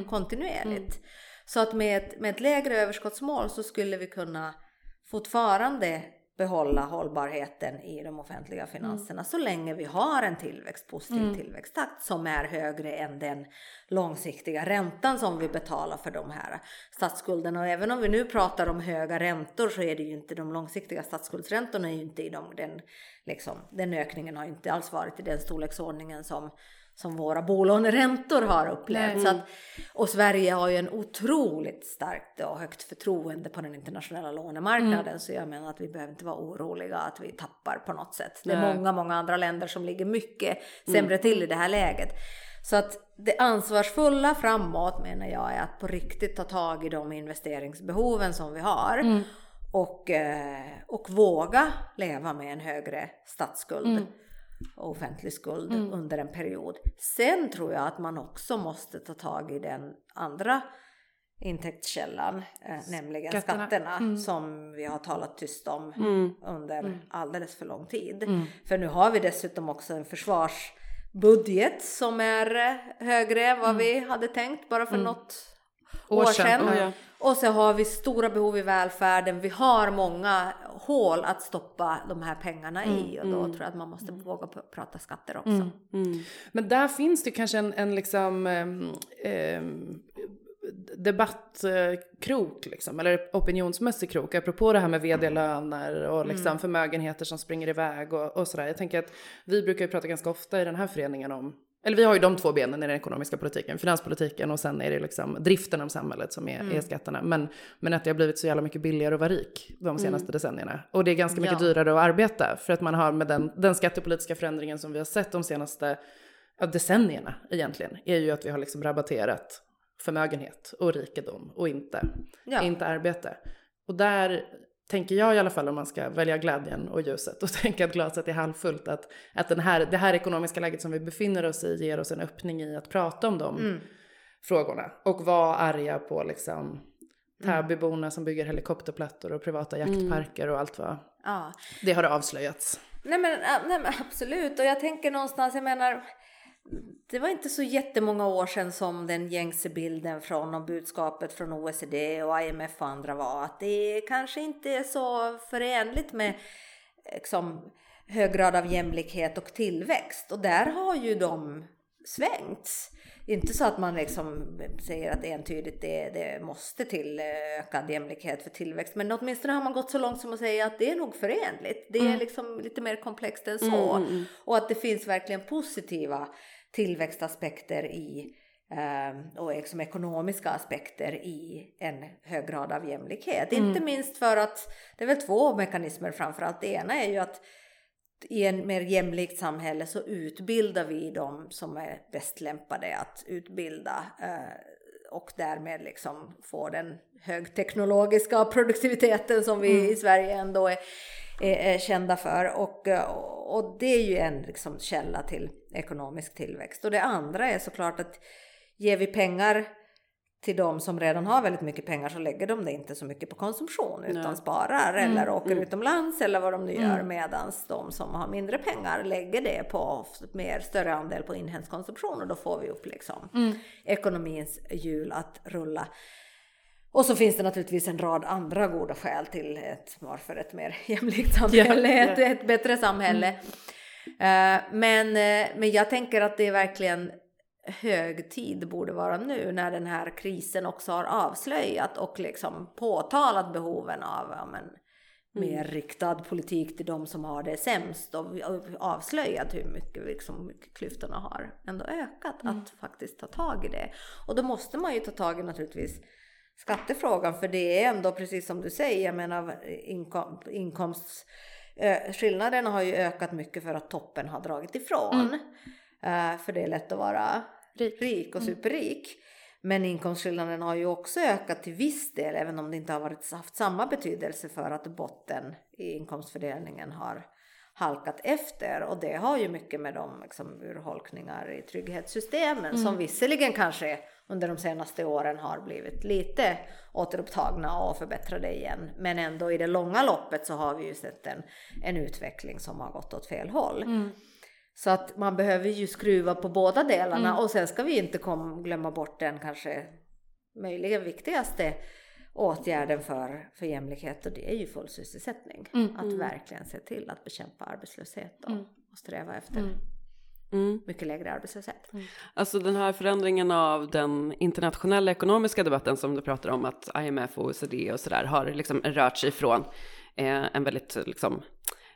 kontinuerligt. Så att med ett, med ett lägre överskottsmål så skulle vi kunna fortfarande behålla hållbarheten i de offentliga finanserna så länge vi har en tillväxt, positiv tillväxttakt som är högre än den långsiktiga räntan som vi betalar för de här statsskulderna. Och även om vi nu pratar om höga räntor så är det ju inte de långsiktiga statsskuldsräntorna är ju inte i de, den, liksom, den ökningen har ju inte alls varit i den storleksordningen som som våra bolåneräntor har upplevt. Så att, och Sverige har ju en otroligt starkt och högt förtroende på den internationella lånemarknaden. Så jag menar att vi behöver inte vara oroliga att vi tappar på något sätt. Det är Nej. många, många andra länder som ligger mycket sämre till i det här läget. Så att det ansvarsfulla framåt menar jag är att på riktigt ta tag i de investeringsbehoven som vi har. Och, eh, och våga leva med en högre statsskuld offentlig skuld under en period. Sen tror jag att man också måste ta tag i den andra intäktskällan, eh, nämligen Skatterna. skatterna, som vi har talat tyst om under alldeles för lång tid. Mm. För nu har vi dessutom också en försvarsbudget som är eh, högre än vad vi hade tänkt bara för något år, År sedan. sedan, oh ja. Och så har vi stora behov i välfärden. Vi har många hål att stoppa de här pengarna i och då tror jag att man måste våga p- prata skatter också. Men där finns det kanske en, en liksom, ehm, debattkrok, liksom, eller opinionsmässig krok, apropå det här med vd-löner och liksom mm. förmögenheter som springer iväg och, och sådär. Jag tänker att vi brukar ju prata ganska ofta i den här föreningen om eller vi har ju de två benen i den ekonomiska politiken, finanspolitiken och sen är det liksom driften av samhället som är, mm. är skatterna. Men, men att det har blivit så jävla mycket billigare att vara rik de mm. senaste mm. decennierna. Och det är ganska mycket ja. dyrare att arbeta för att man har med den, den skattepolitiska förändringen som vi har sett de senaste decennierna egentligen, är ju att vi har liksom rabatterat förmögenhet och rikedom och inte, ja. inte arbete. Och där tänker jag i alla fall om man ska välja glädjen och ljuset och *laughs* tänka att glaset är halvfullt, att, att den här, det här ekonomiska läget som vi befinner oss i ger oss en öppning i att prata om de mm. frågorna och vara arga på liksom mm. Täbyborna som bygger helikopterplattor och privata mm. jaktparker och allt vad ja. det har avslöjats. Nej men, nej men absolut och jag tänker någonstans, jag menar det var inte så jättemånga år sedan som den gängse bilden från och budskapet från OECD och IMF och andra var att det kanske inte är så förenligt med liksom, hög grad av jämlikhet och tillväxt. Och där har ju de svängts. Inte så att man liksom säger att entydigt det, det måste till ökad jämlikhet för tillväxt. Men åtminstone har man gått så långt som att säga att det är nog förenligt. Det är mm. liksom lite mer komplext än så. Mm, mm, och att det finns verkligen positiva tillväxtaspekter i eh, och liksom ekonomiska aspekter i en hög grad av jämlikhet. Mm. Inte minst för att det är väl två mekanismer framförallt. Det ena är ju att i en mer jämlikt samhälle så utbildar vi de som är bäst lämpade att utbilda eh, och därmed liksom få den högteknologiska produktiviteten som vi mm. i Sverige ändå är, är, är, kända för. Och, och det är ju en liksom källa till ekonomisk tillväxt. Och det andra är såklart att ger vi pengar till de som redan har väldigt mycket pengar så lägger de det inte så mycket på konsumtion utan Nej. sparar mm, eller åker mm. utomlands eller vad de nu gör mm. medans de som har mindre pengar lägger det på mer större andel på inhemsk konsumtion och då får vi upp liksom mm. ekonomins hjul att rulla. Och så finns det naturligtvis en rad andra goda skäl till ett, varför ett mer *laughs* jämlikt samhälle, yeah, yeah. Ett, ett, bättre samhälle. Uh, men, uh, men jag tänker att det är verkligen hög tid borde vara nu när den här krisen också har avslöjat och liksom påtalat behoven av ja, men, mer mm. riktad politik till de som har det sämst och avslöjat hur mycket, liksom, mycket klyftorna har ändå ökat. Mm. Att faktiskt ta tag i det. Och då måste man ju ta tag i naturligtvis skattefrågan för det är ändå precis som du säger, jag menar inkom, inkomst skillnaderna har ju ökat mycket för att toppen har dragit ifrån. Mm. Uh, för det är lätt att vara rik, rik och mm. superrik. Men inkomstskillnaden har ju också ökat till viss del, även om det inte har varit, haft samma betydelse för att botten i inkomstfördelningen har halkat efter. Och det har ju mycket med de liksom, urholkningar i trygghetssystemen mm. som visserligen kanske under de senaste åren har blivit lite återupptagna och förbättrade igen. Men ändå i det långa loppet så har vi ju sett en, en utveckling som har gått åt fel håll. Mm. Så att man behöver ju skruva på båda delarna mm. och sen ska vi inte kom, glömma bort den kanske möjligen viktigaste åtgärden för, för jämlikhet och det är ju full sysselsättning. Mm. Att mm. verkligen se till att bekämpa arbetslöshet och, mm. och sträva efter mm. Mm. mycket lägre arbetslöshet. Mm. Alltså den här förändringen av den internationella ekonomiska debatten som du pratar om att IMF och OECD och sådär har liksom rört sig ifrån eh, en väldigt liksom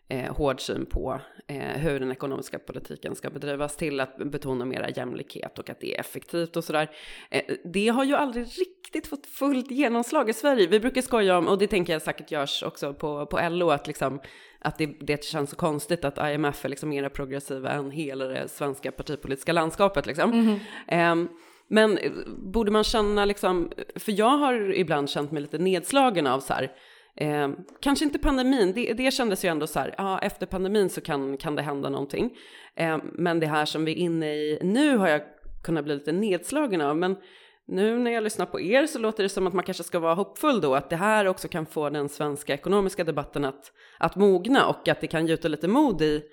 eh, hård syn på eh, hur den ekonomiska politiken ska bedrivas till att betona mera jämlikhet och att det är effektivt och sådär. Eh, det har ju aldrig riktigt fått fullt genomslag i Sverige. Vi brukar skoja om, och det tänker jag säkert görs också på, på LO, att, liksom, att det, det känns så konstigt att IMF är liksom mer progressiva än hela det svenska partipolitiska landskapet. Liksom. Mm -hmm. men borde man känna liksom, för jag har ibland känt mig lite nedslagen av så här, Eh, kanske inte pandemin, det, det kändes ju ändå så här, ja efter pandemin så kan, kan det hända någonting. Eh, men det här som vi är inne i nu har jag kunnat bli lite nedslagen av. Men nu när jag lyssnar på er så låter det som att man kanske ska vara hoppfull då, att det här också kan få den svenska ekonomiska debatten att, att mogna och att det kan gjuta lite mod i,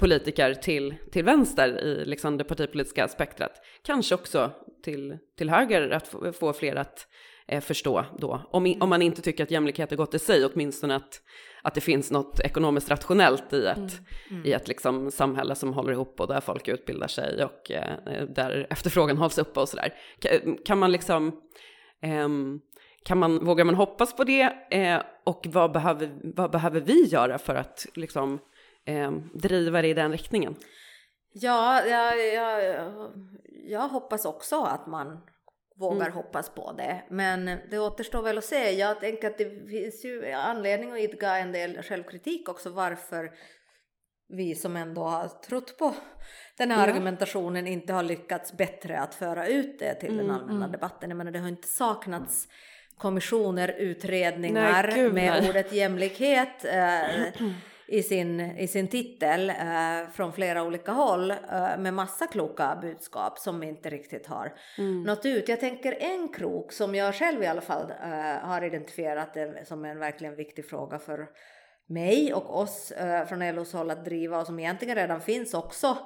politiker till, till vänster i liksom det partipolitiska spektrat. Kanske också till, till höger, att få, få fler att eh, förstå då. Om, om man inte tycker att jämlikhet är gott i sig, åtminstone att, att det finns något ekonomiskt rationellt i ett, mm. Mm. I ett liksom samhälle som håller ihop och där folk utbildar sig och eh, där efterfrågan hålls uppe och sådär. Kan, kan man liksom Ehm, kan man, vågar man hoppas på det? Eh, och vad behöver, vad behöver vi göra för att liksom, eh, driva det i den riktningen? Ja, jag, jag, jag hoppas också att man vågar mm. hoppas på det. Men det återstår väl att se. Jag tänker att det finns ju anledning att idka en del självkritik också varför vi som ändå har trott på den här ja. argumentationen inte har lyckats bättre att föra ut det till mm, den allmänna mm. debatten. Jag menar det har inte saknats kommissioner, utredningar nej, med ordet jämlikhet eh, *clears throat* i, sin, i sin titel eh, från flera olika håll eh, med massa kloka budskap som inte riktigt har mm. nått ut. Jag tänker en krok som jag själv i alla fall eh, har identifierat som en verkligen viktig fråga för mig och oss eh, från LOs håll att driva och som egentligen redan finns också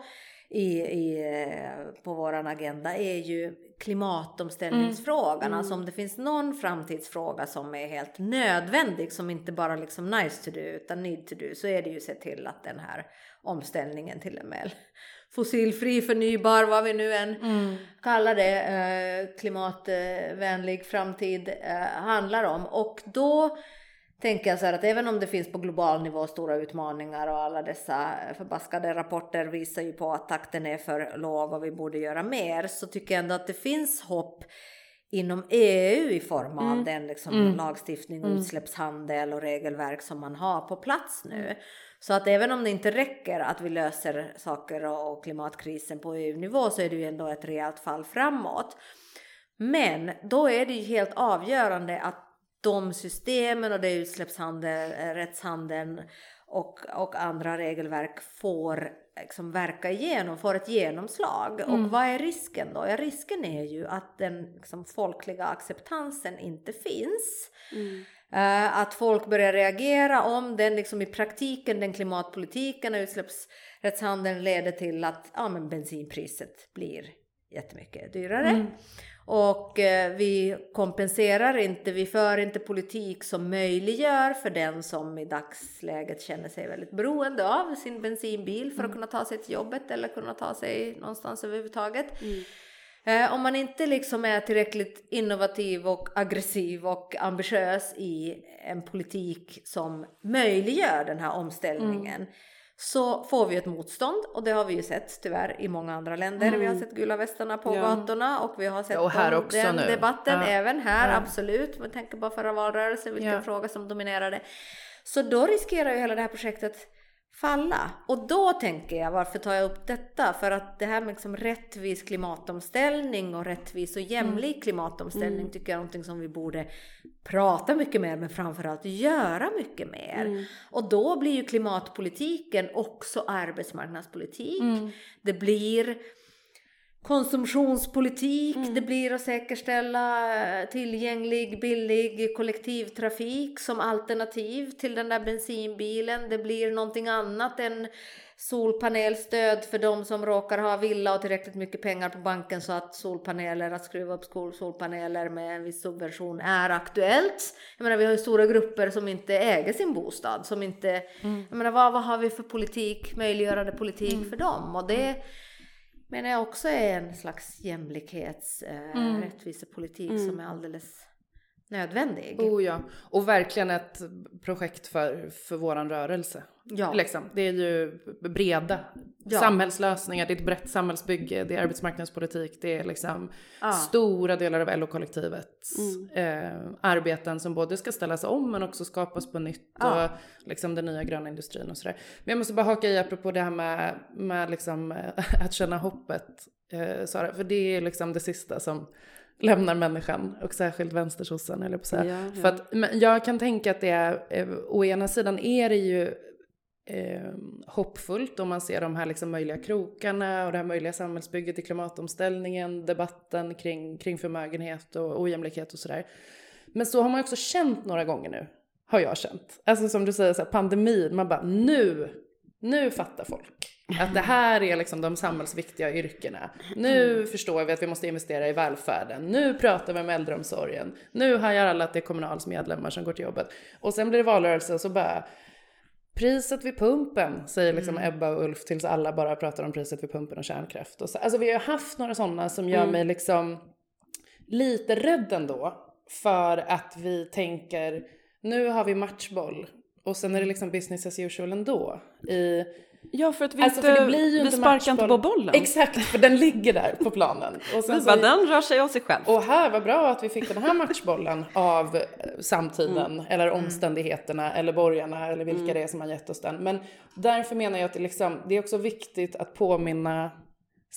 i, i, eh, på vår agenda är ju klimatomställningsfrågan. Mm. Alltså om det finns någon framtidsfråga som är helt nödvändig som inte bara liksom nice to do utan need to do så är det ju se till att den här omställningen till en mer *laughs* fossilfri, förnybar, vad vi nu än mm. kallar det, eh, klimatvänlig framtid eh, handlar om. Och då tänker jag så här att även om det finns på global nivå stora utmaningar och alla dessa förbaskade rapporter visar ju på att takten är för låg och vi borde göra mer så tycker jag ändå att det finns hopp inom EU i form av mm. den liksom mm. lagstiftning och mm. utsläppshandel och regelverk som man har på plats nu. Så att även om det inte räcker att vi löser saker och klimatkrisen på EU-nivå så är det ju ändå ett rejält fall framåt. Men då är det ju helt avgörande att de systemen och det utsläppshandel, eh, rättshandeln och, och andra regelverk får liksom verka igenom, får ett genomslag. Mm. Och vad är risken då? Ja, risken är ju att den liksom, folkliga acceptansen inte finns. Mm. Uh, att folk börjar reagera om den liksom i praktiken, den klimatpolitiken och utsläppsrättshandeln leder till att ja, men bensinpriset blir jättemycket dyrare. Mm. Och eh, vi kompenserar inte, vi för inte politik som möjliggör för den som i dagsläget känner sig väldigt beroende av sin bensinbil för att mm. kunna ta sig till jobbet eller kunna ta sig någonstans överhuvudtaget. Mm. Eh, om man inte liksom är tillräckligt innovativ och aggressiv och ambitiös i en politik som möjliggör den här omställningen mm så får vi ett motstånd och det har vi ju sett tyvärr i många andra länder. Mm. Vi har sett gula västarna på ja. gatorna och vi har sett och här också den nu. debatten ja. även här, ja. absolut. Man tänker bara förra valrörelsen, vilken fråga som dominerade. Så då riskerar ju hela det här projektet falla. Och då tänker jag, varför tar jag upp detta? För att det här med liksom rättvis klimatomställning och rättvis och jämlik mm. klimatomställning mm. tycker jag är någonting som vi borde prata mycket mer men framförallt göra mycket mer. Mm. Och då blir ju klimatpolitiken också arbetsmarknadspolitik. Mm. Det blir konsumtionspolitik, mm. det blir att säkerställa tillgänglig, billig kollektivtrafik som alternativ till den där bensinbilen. Det blir någonting annat än solpanelstöd för de som råkar ha villa och tillräckligt mycket pengar på banken så att solpaneler, att skruva upp solpaneler med en viss subvention är aktuellt. Jag menar vi har ju stora grupper som inte äger sin bostad, som inte, mm. jag menar vad, vad har vi för politik, möjliggörande politik mm. för dem? Och det men det också är en slags jämlikhets, eh, mm. rättvisepolitik mm. som är alldeles nödvändig. Oh ja, och verkligen ett projekt för, för våran rörelse. Ja. Liksom. Det är ju breda ja. samhällslösningar, det är ett brett samhällsbygge, det är arbetsmarknadspolitik, det är liksom ja. stora delar av LO-kollektivets mm. eh, arbeten som både ska ställas om men också skapas på nytt ja. och liksom den nya gröna industrin och sådär. Men jag måste bara haka i apropå det här med, med liksom, *laughs* att känna hoppet, eh, Sara, för det är liksom det sista som lämnar människan och särskilt vänstersossen eller på säga. Ja, ja. För att men jag kan tänka att det är, eh, å ena sidan är det ju eh, hoppfullt om man ser de här liksom möjliga krokarna och det här möjliga samhällsbygget i klimatomställningen, debatten kring, kring förmögenhet och ojämlikhet och sådär. Men så har man också känt några gånger nu, har jag känt. Alltså som du säger, så här, pandemin, man bara nu, nu fattar folk. Att det här är liksom de samhällsviktiga yrkena. Nu mm. förstår vi att vi måste investera i välfärden. Nu pratar vi om äldreomsorgen. Nu hajar alla att det är Kommunals medlemmar som går till jobbet. Och sen blir det valrörelse och så bara Priset vid pumpen, säger liksom mm. Ebba och Ulf tills alla bara pratar om priset vid pumpen och kärnkraft. Och så, alltså vi har haft några sådana som gör mm. mig liksom lite rädd ändå. för att vi tänker nu har vi matchboll och sen är det liksom business as usual ändå. I, Ja, för att vi Alltså, inte, det blir ju vi inte sparkar inte på bollen. Exakt, för den ligger där på planen. *laughs* Och sen så, den rör sig av sig själv. och här, vad bra att vi fick den här matchbollen av eh, samtiden eller omständigheterna eller borgarna eller vilka det är som har gett oss den. Men därför menar jag att det, liksom, det är också viktigt att påminna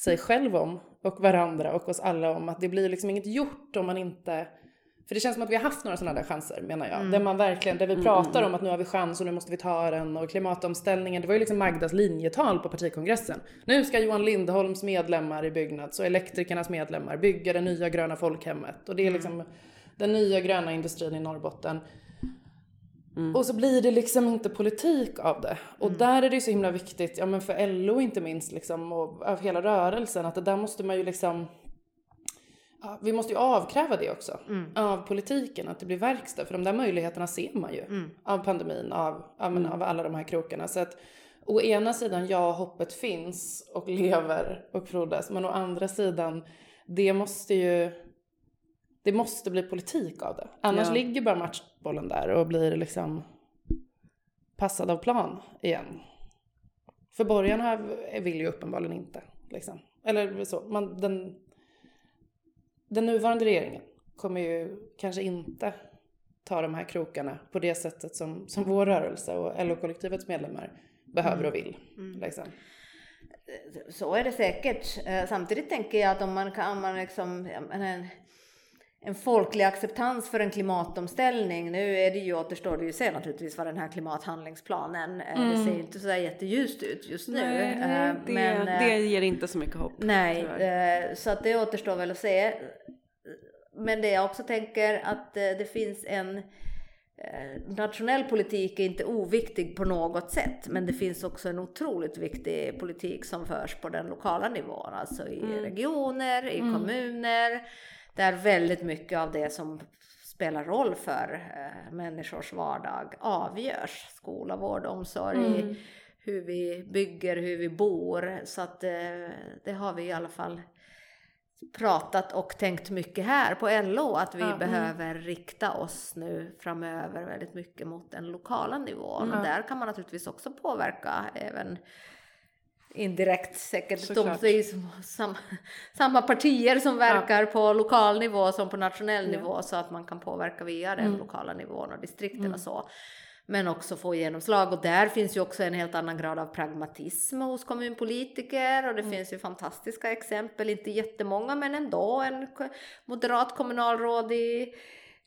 sig själv om och varandra och oss alla om att det blir liksom inget gjort om man inte för det känns som att vi har haft några sådana där chanser menar jag. Där man verkligen, där vi pratar om att nu har vi chans och nu måste vi ta den och klimatomställningen. Det var ju liksom Magdas linjetal på partikongressen. Nu ska Johan Lindholms medlemmar i Byggnads och elektrikernas medlemmar bygga det nya gröna folkhemmet. Och det är liksom den nya gröna industrin i Norrbotten. Och så blir det liksom inte politik av det. Och där är det ju så himla viktigt, ja men för LO inte minst liksom och av hela rörelsen att det där måste man ju liksom vi måste ju avkräva det också av politiken, att det blir verkstad. För de där möjligheterna ser man ju av pandemin, av, av, men, av alla de här krokarna. Så att å ena sidan, ja, hoppet finns och lever och frodas. Men å andra sidan, det måste ju, det måste bli politik av det. Annars Ja. ligger bara matchbollen där och blir liksom passad av plan igen. För borgarna vill ju uppenbarligen inte. Liksom. Eller så, man, den, den nuvarande regeringen kommer ju kanske inte ta de här krokarna på det sättet som, som vår rörelse och LO-kollektivets medlemmar behöver och vill. Liksom. Så är det säkert. Eh, Samtidigt tänker jag att om man kan, om man liksom, jag menar, en, folklig acceptans för en klimatomställning. Nu är det ju, återstår det ju se naturligtvis vad den här klimathandlingsplanen, eh, det ser ju inte så jätteljust ut just nu. Nej, Eh, det, men, eh, det ger inte så mycket hopp. Nej, tyvärr. eh, så att det återstår väl att se. Men det jag också tänker att eh, det finns en eh, nationell politik är inte oviktig på något sätt, men det finns också en otroligt viktig politik som förs på den lokala nivån, alltså i regioner, i kommuner, där väldigt mycket av det som spelar roll för eh, människors vardag avgörs. Skola, vård, omsorg, hur vi bygger, hur vi bor. Så att eh, det har vi i alla fall pratat och tänkt mycket här på LO att vi Ja. behöver rikta oss nu framöver väldigt mycket mot den lokala nivån. Och där kan man naturligtvis också påverka även indirekt säkert. De, det är ju samma, samma partier som verkar på lokal nivå som på nationell nivå så att man kan påverka via den lokala nivån och distrikten och så. Men också få genomslag och där finns ju också en helt annan grad av pragmatism hos kommunpolitiker och det finns ju fantastiska exempel, inte jättemånga men ändå en moderat kommunalråd i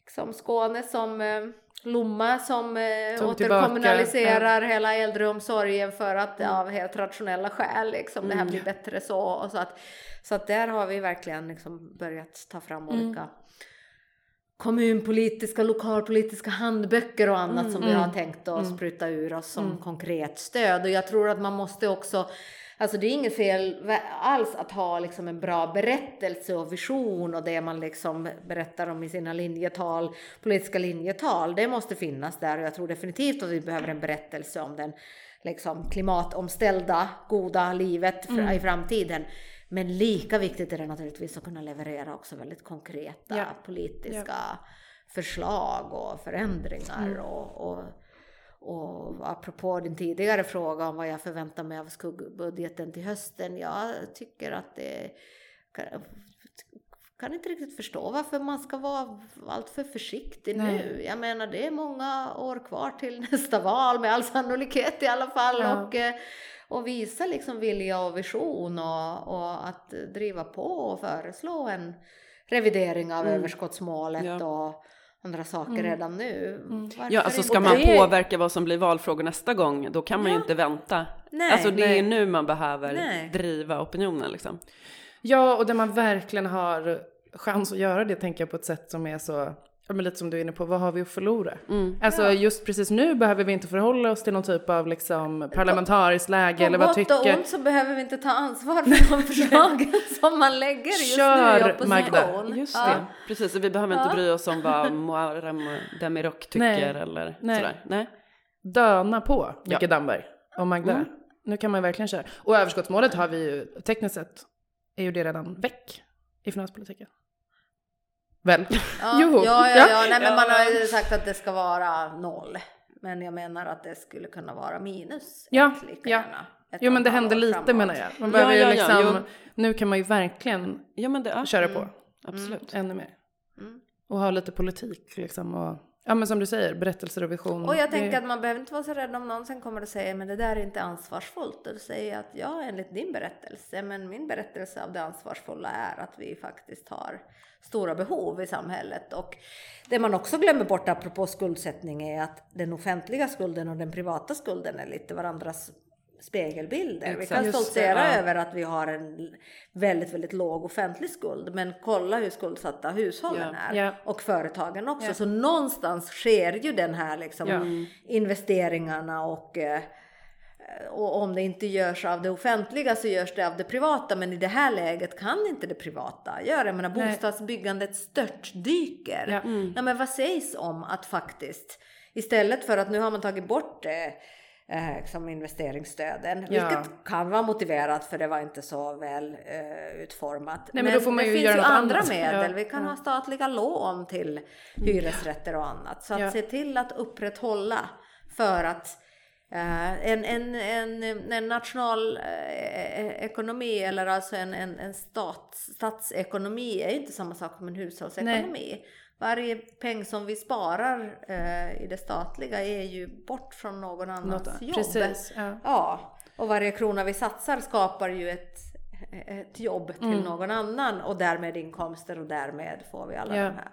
liksom Skåne som eh, Lomma som eh, återkommunaliserar hela äldreomsorgen för att av helt rationella skäl liksom det här blir bättre så och så att så att där har vi verkligen liksom börjat ta fram olika kommunpolitiska, lokalpolitiska handböcker och annat som vi har tänkt att spruta ur oss som konkret stöd. Och jag tror att man måste också, alltså det är inget fel alls att ha liksom en bra berättelse och vision och det man liksom berättar om i sina linjetal, politiska linjetal, det måste finnas där och jag tror definitivt att vi behöver en berättelse om den liksom klimatomställda, goda livet fr- i framtiden. Men lika viktigt är det naturligtvis att kunna leverera också väldigt konkreta Ja. politiska förslag och förändringar. Och, och, och apropå din tidigare fråga om vad jag förväntar mig av skuggbudgeten till hösten. Jag tycker att det kan, kan inte riktigt förstå varför man ska vara alltför försiktig Nej. nu. Jag menar det är många år kvar till *laughs* nästa val med all sannolikhet i alla fall. Ja. Och, eh, och visa liksom vilja och vision och, och att driva på och föreslå en revidering av överskottsmålet Ja. och andra saker redan nu. Varför Ja, alltså ska man det- påverka vad som blir valfrågor nästa gång, då kan man ju Ja. inte vänta. Nej, alltså det är nej. nu man behöver Nej. driva opinionen liksom. Ja, och där man verkligen har chans att göra det tänker jag på ett sätt som är så, ja men lite som du är inne på, vad har vi att förlora? Mm. Alltså just precis nu behöver vi inte förhålla oss till någon typ av liksom parlamentariskt läge eller På vad gott och tycker... ont så behöver vi inte ta ansvar för de *laughs* förslagen som man lägger just nu i Kör, opposition. Magda. Just Ja. det, precis. Och vi behöver inte Ja. bry oss om vad Muharrem Demirok tycker Nej. eller Nej. sådär. Nej. Döna på, Micke Ja. Damberg och Magda. Mm. Nu kan man verkligen köra. Och överskottsmålet har vi ju, tekniskt sett, är ju det redan väck i finanspolitiken. Väl? Ja, *laughs* Jo, ja, ja, ja. Nej, men man har ju sagt att det ska vara noll. Men jag menar att det skulle kunna vara minus. Ja, ett lika ja. gärna ett Jo men det händer lite framåt. menar jag. Man Ja, behöver ja, ja, liksom, jo. nu kan man ju verkligen Ja, men det är köra på absolut. ännu mer. Mm. Och ha lite politik liksom och, ja men som du säger, berättelser och vision. Och jag Det- tänker att man behöver inte vara så rädd om någon sen kommer och säger men det där är inte ansvarsfullt. Och då säger jag att ja, enligt din berättelse, men min berättelse av det ansvarsfulla är att vi faktiskt har stora behov i samhället. Och det man också glömmer bort apropå skuldsättning är att den offentliga skulden och den privata skulden är lite varandras spegelbilder. Vi Exakt. kan Just det, stoltsera ja. över att vi har en väldigt, väldigt låg offentlig skuld. Men kolla hur skuldsatta hushållen Ja. är. Ja. Och företagen också. Så någonstans sker ju den här liksom investeringarna och, eh, och om det inte görs av det offentliga så görs det av det privata. Men i det här läget kan inte det privata göra. Jag menar Nej. bostadsbyggandet störtdyker. Ja. Ja, men vad sägs om att faktiskt istället för att nu har man tagit bort eh, eh, liksom investeringsstöden, Ja. vilket kan vara motiverat för det var inte så väl eh, utformat. Nej, men då får man det ju finns göra ju andra annat. medel. Ja, Vi kan ja. ha statliga lån till hyresrätter och annat. Så att se till att upprätthålla för att eh, en, en, en, en national eh, ekonomi eller alltså en, en, en stat, statsekonomi är inte samma sak som en hushållsekonomi. Varje peng som vi sparar eh, i det statliga är ju bort från någon annans Något, jobb. precis. Ja. Ja, och varje krona vi satsar skapar ju ett, ett jobb till Mm. någon annan och därmed inkomster och därmed får vi alla Ja. de här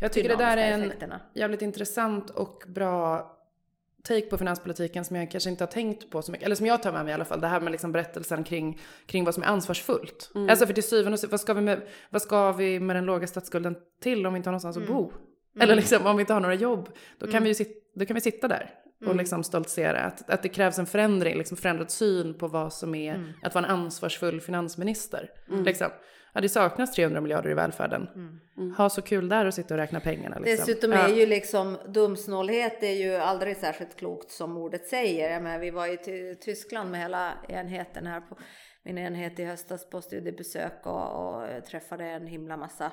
Jag tycker det där är en effekterna. jävligt intressant och bra take på finanspolitiken som jag kanske inte har tänkt på så mycket. Eller som jag tar med mig i alla fall. Det här med liksom berättelsen kring, kring vad som är ansvarsfullt. Mm. Alltså för till syvende och sist, vad ska, vi med, vad ska vi med den låga statsskulden till om vi inte har någonstans Mm. att bo? Eller liksom om vi inte har några jobb. Då kan, vi, ju sit, då kan vi sitta där och Mm. liksom stoltsera. Att, att det krävs en förändring, liksom förändrad syn på vad som är Mm. att vara en ansvarsfull finansminister. Liksom. Ja, det saknas 300 miljarder i välfärden. Ha så kul där och sitta och räkna pengarna. Liksom. Mm. Dessutom Ja. är ju liksom dumsnålhet är ju aldrig särskilt klokt som ordet säger. Jag menar, vi var till Tyskland med hela enheten här på min enhet i höstas på studiebesök och, och träffade en himla massa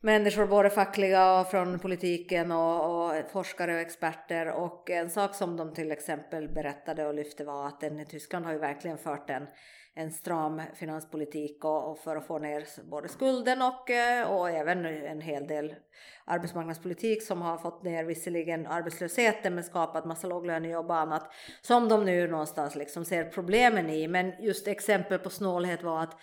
människor, både fackliga och från politiken och, och forskare och experter. Och en sak som de till exempel berättade och lyfte var att den i Tyskland har ju verkligen fört en, en stram finanspolitik och, och för att få ner både skulden och, eh, och även en hel del arbetsmarknadspolitik som har fått ner visserligen arbetslösheten men skapat massa låglönejobb och annat som de nu någonstans liksom ser problemen i. Men just exempel på snålhet var att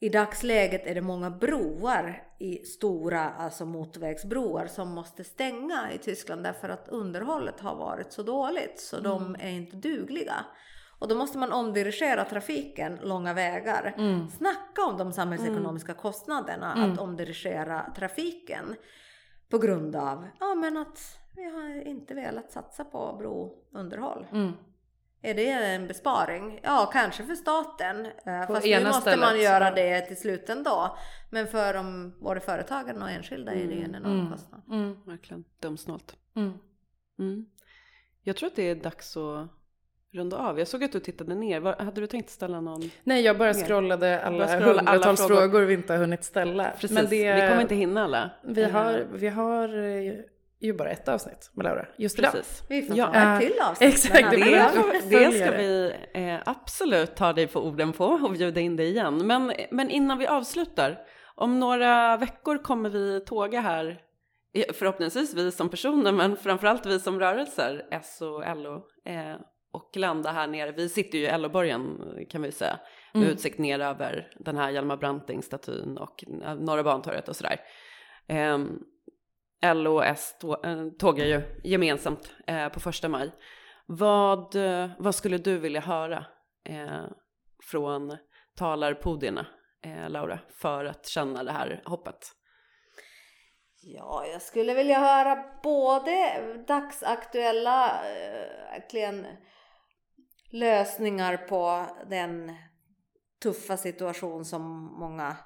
i dagsläget är det många broar i stora, alltså motorvägsbroar som måste stänga i Tyskland därför att underhållet har varit så dåligt så de är inte dugliga. Och då måste man omdirigera trafiken långa vägar. Snacka om de samhällsekonomiska kostnaderna att omdirigera trafiken på grund av ja, men att vi har inte velat satsa på brounderhåll. Mm. Är det en besparing? Ja, kanske för staten. eh, På Fast nu måste stället, man göra det till slut ändå. Men för de, både företagen och enskilda är det ju en enorm Mm. kostnad. Mm. Verkligen dumsnålt. Mm. Mm. Jag tror att det är dags att runda av. Jag såg att du tittade ner. Var, hade du tänkt ställa någon? Nej, jag bara scrollade alla Bara scrolla alla hundratals frågor. frågor. vi inte har hunnit ställa. Precis, Men det, vi kommer inte hinna alla. vi, Eh, har, vi har eh, ju bara ett avsnitt med Laura just idag. Precis. Vi får Ja. ta ett till avsnitt. Exakt, Men det Det, det. ska vi eh, absolut ta dig på orden på och bjuda in dig igen. Men, men innan vi avslutar, om några veckor kommer vi tåga här, eh, förhoppningsvis vi som personer, men framförallt vi som rörelser, S och LO, eh, och landa här nere. Vi sitter ju i LO-borgen kan vi säga, med Mm. utsikt ner över den här Hjalmar Branting-statyn och Norra Bantorget och sådär. Eh, LO och S eh, tågar ju gemensamt eh, på första maj. Vad, eh, vad skulle du vilja höra eh, från talarpodierna, eh, Laura, för att känna det här hoppet? Ja, jag skulle vilja höra både dagsaktuella eh, verkligen lösningar på den tuffa situation som många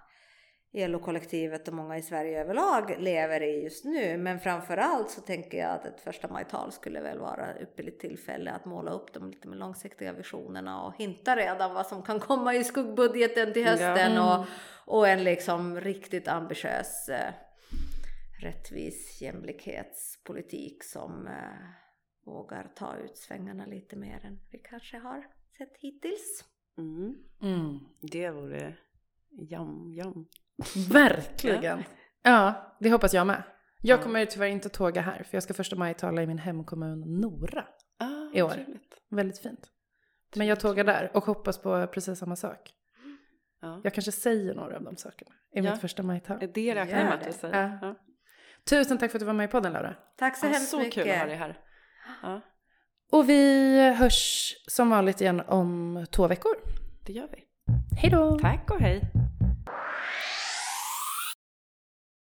i LO-kollektivet och många i Sverige överlag lever i just nu. Men framför allt så tänker jag att ett första majtal skulle väl vara ett ypperligt tillfälle att måla upp de lite mer långsiktiga visionerna och hinta redan vad som kan komma i skuggbudgeten till hösten Ja. och, och en liksom riktigt ambitiös eh, rättvis jämlikhetspolitik som eh, vågar ta ut svängarna lite mer än vi kanske har sett hittills. Mm. Mm. Det vore jam, jam. Verkligen. Ja, det hoppas jag med. Jag Ja. kommer tyvärr inte tåga här för jag ska första maj tala i min hemkommun Nora. Ah, I år. trevligt. Väldigt fint. Men jag tågar där och hoppas på precis samma sak. Ja. Jag kanske säger några av de sakerna i Ja. mitt första majtal. Det räknar jag med att du säger. Ja. Ja. Tusen tack för att du var med i podden Laura. Tack så Ja, hemskt så mycket. kul att ha dig här. Ja, Och vi hörs som vanligt igen om två veckor. det gör vi. Hej då! Tack och hej.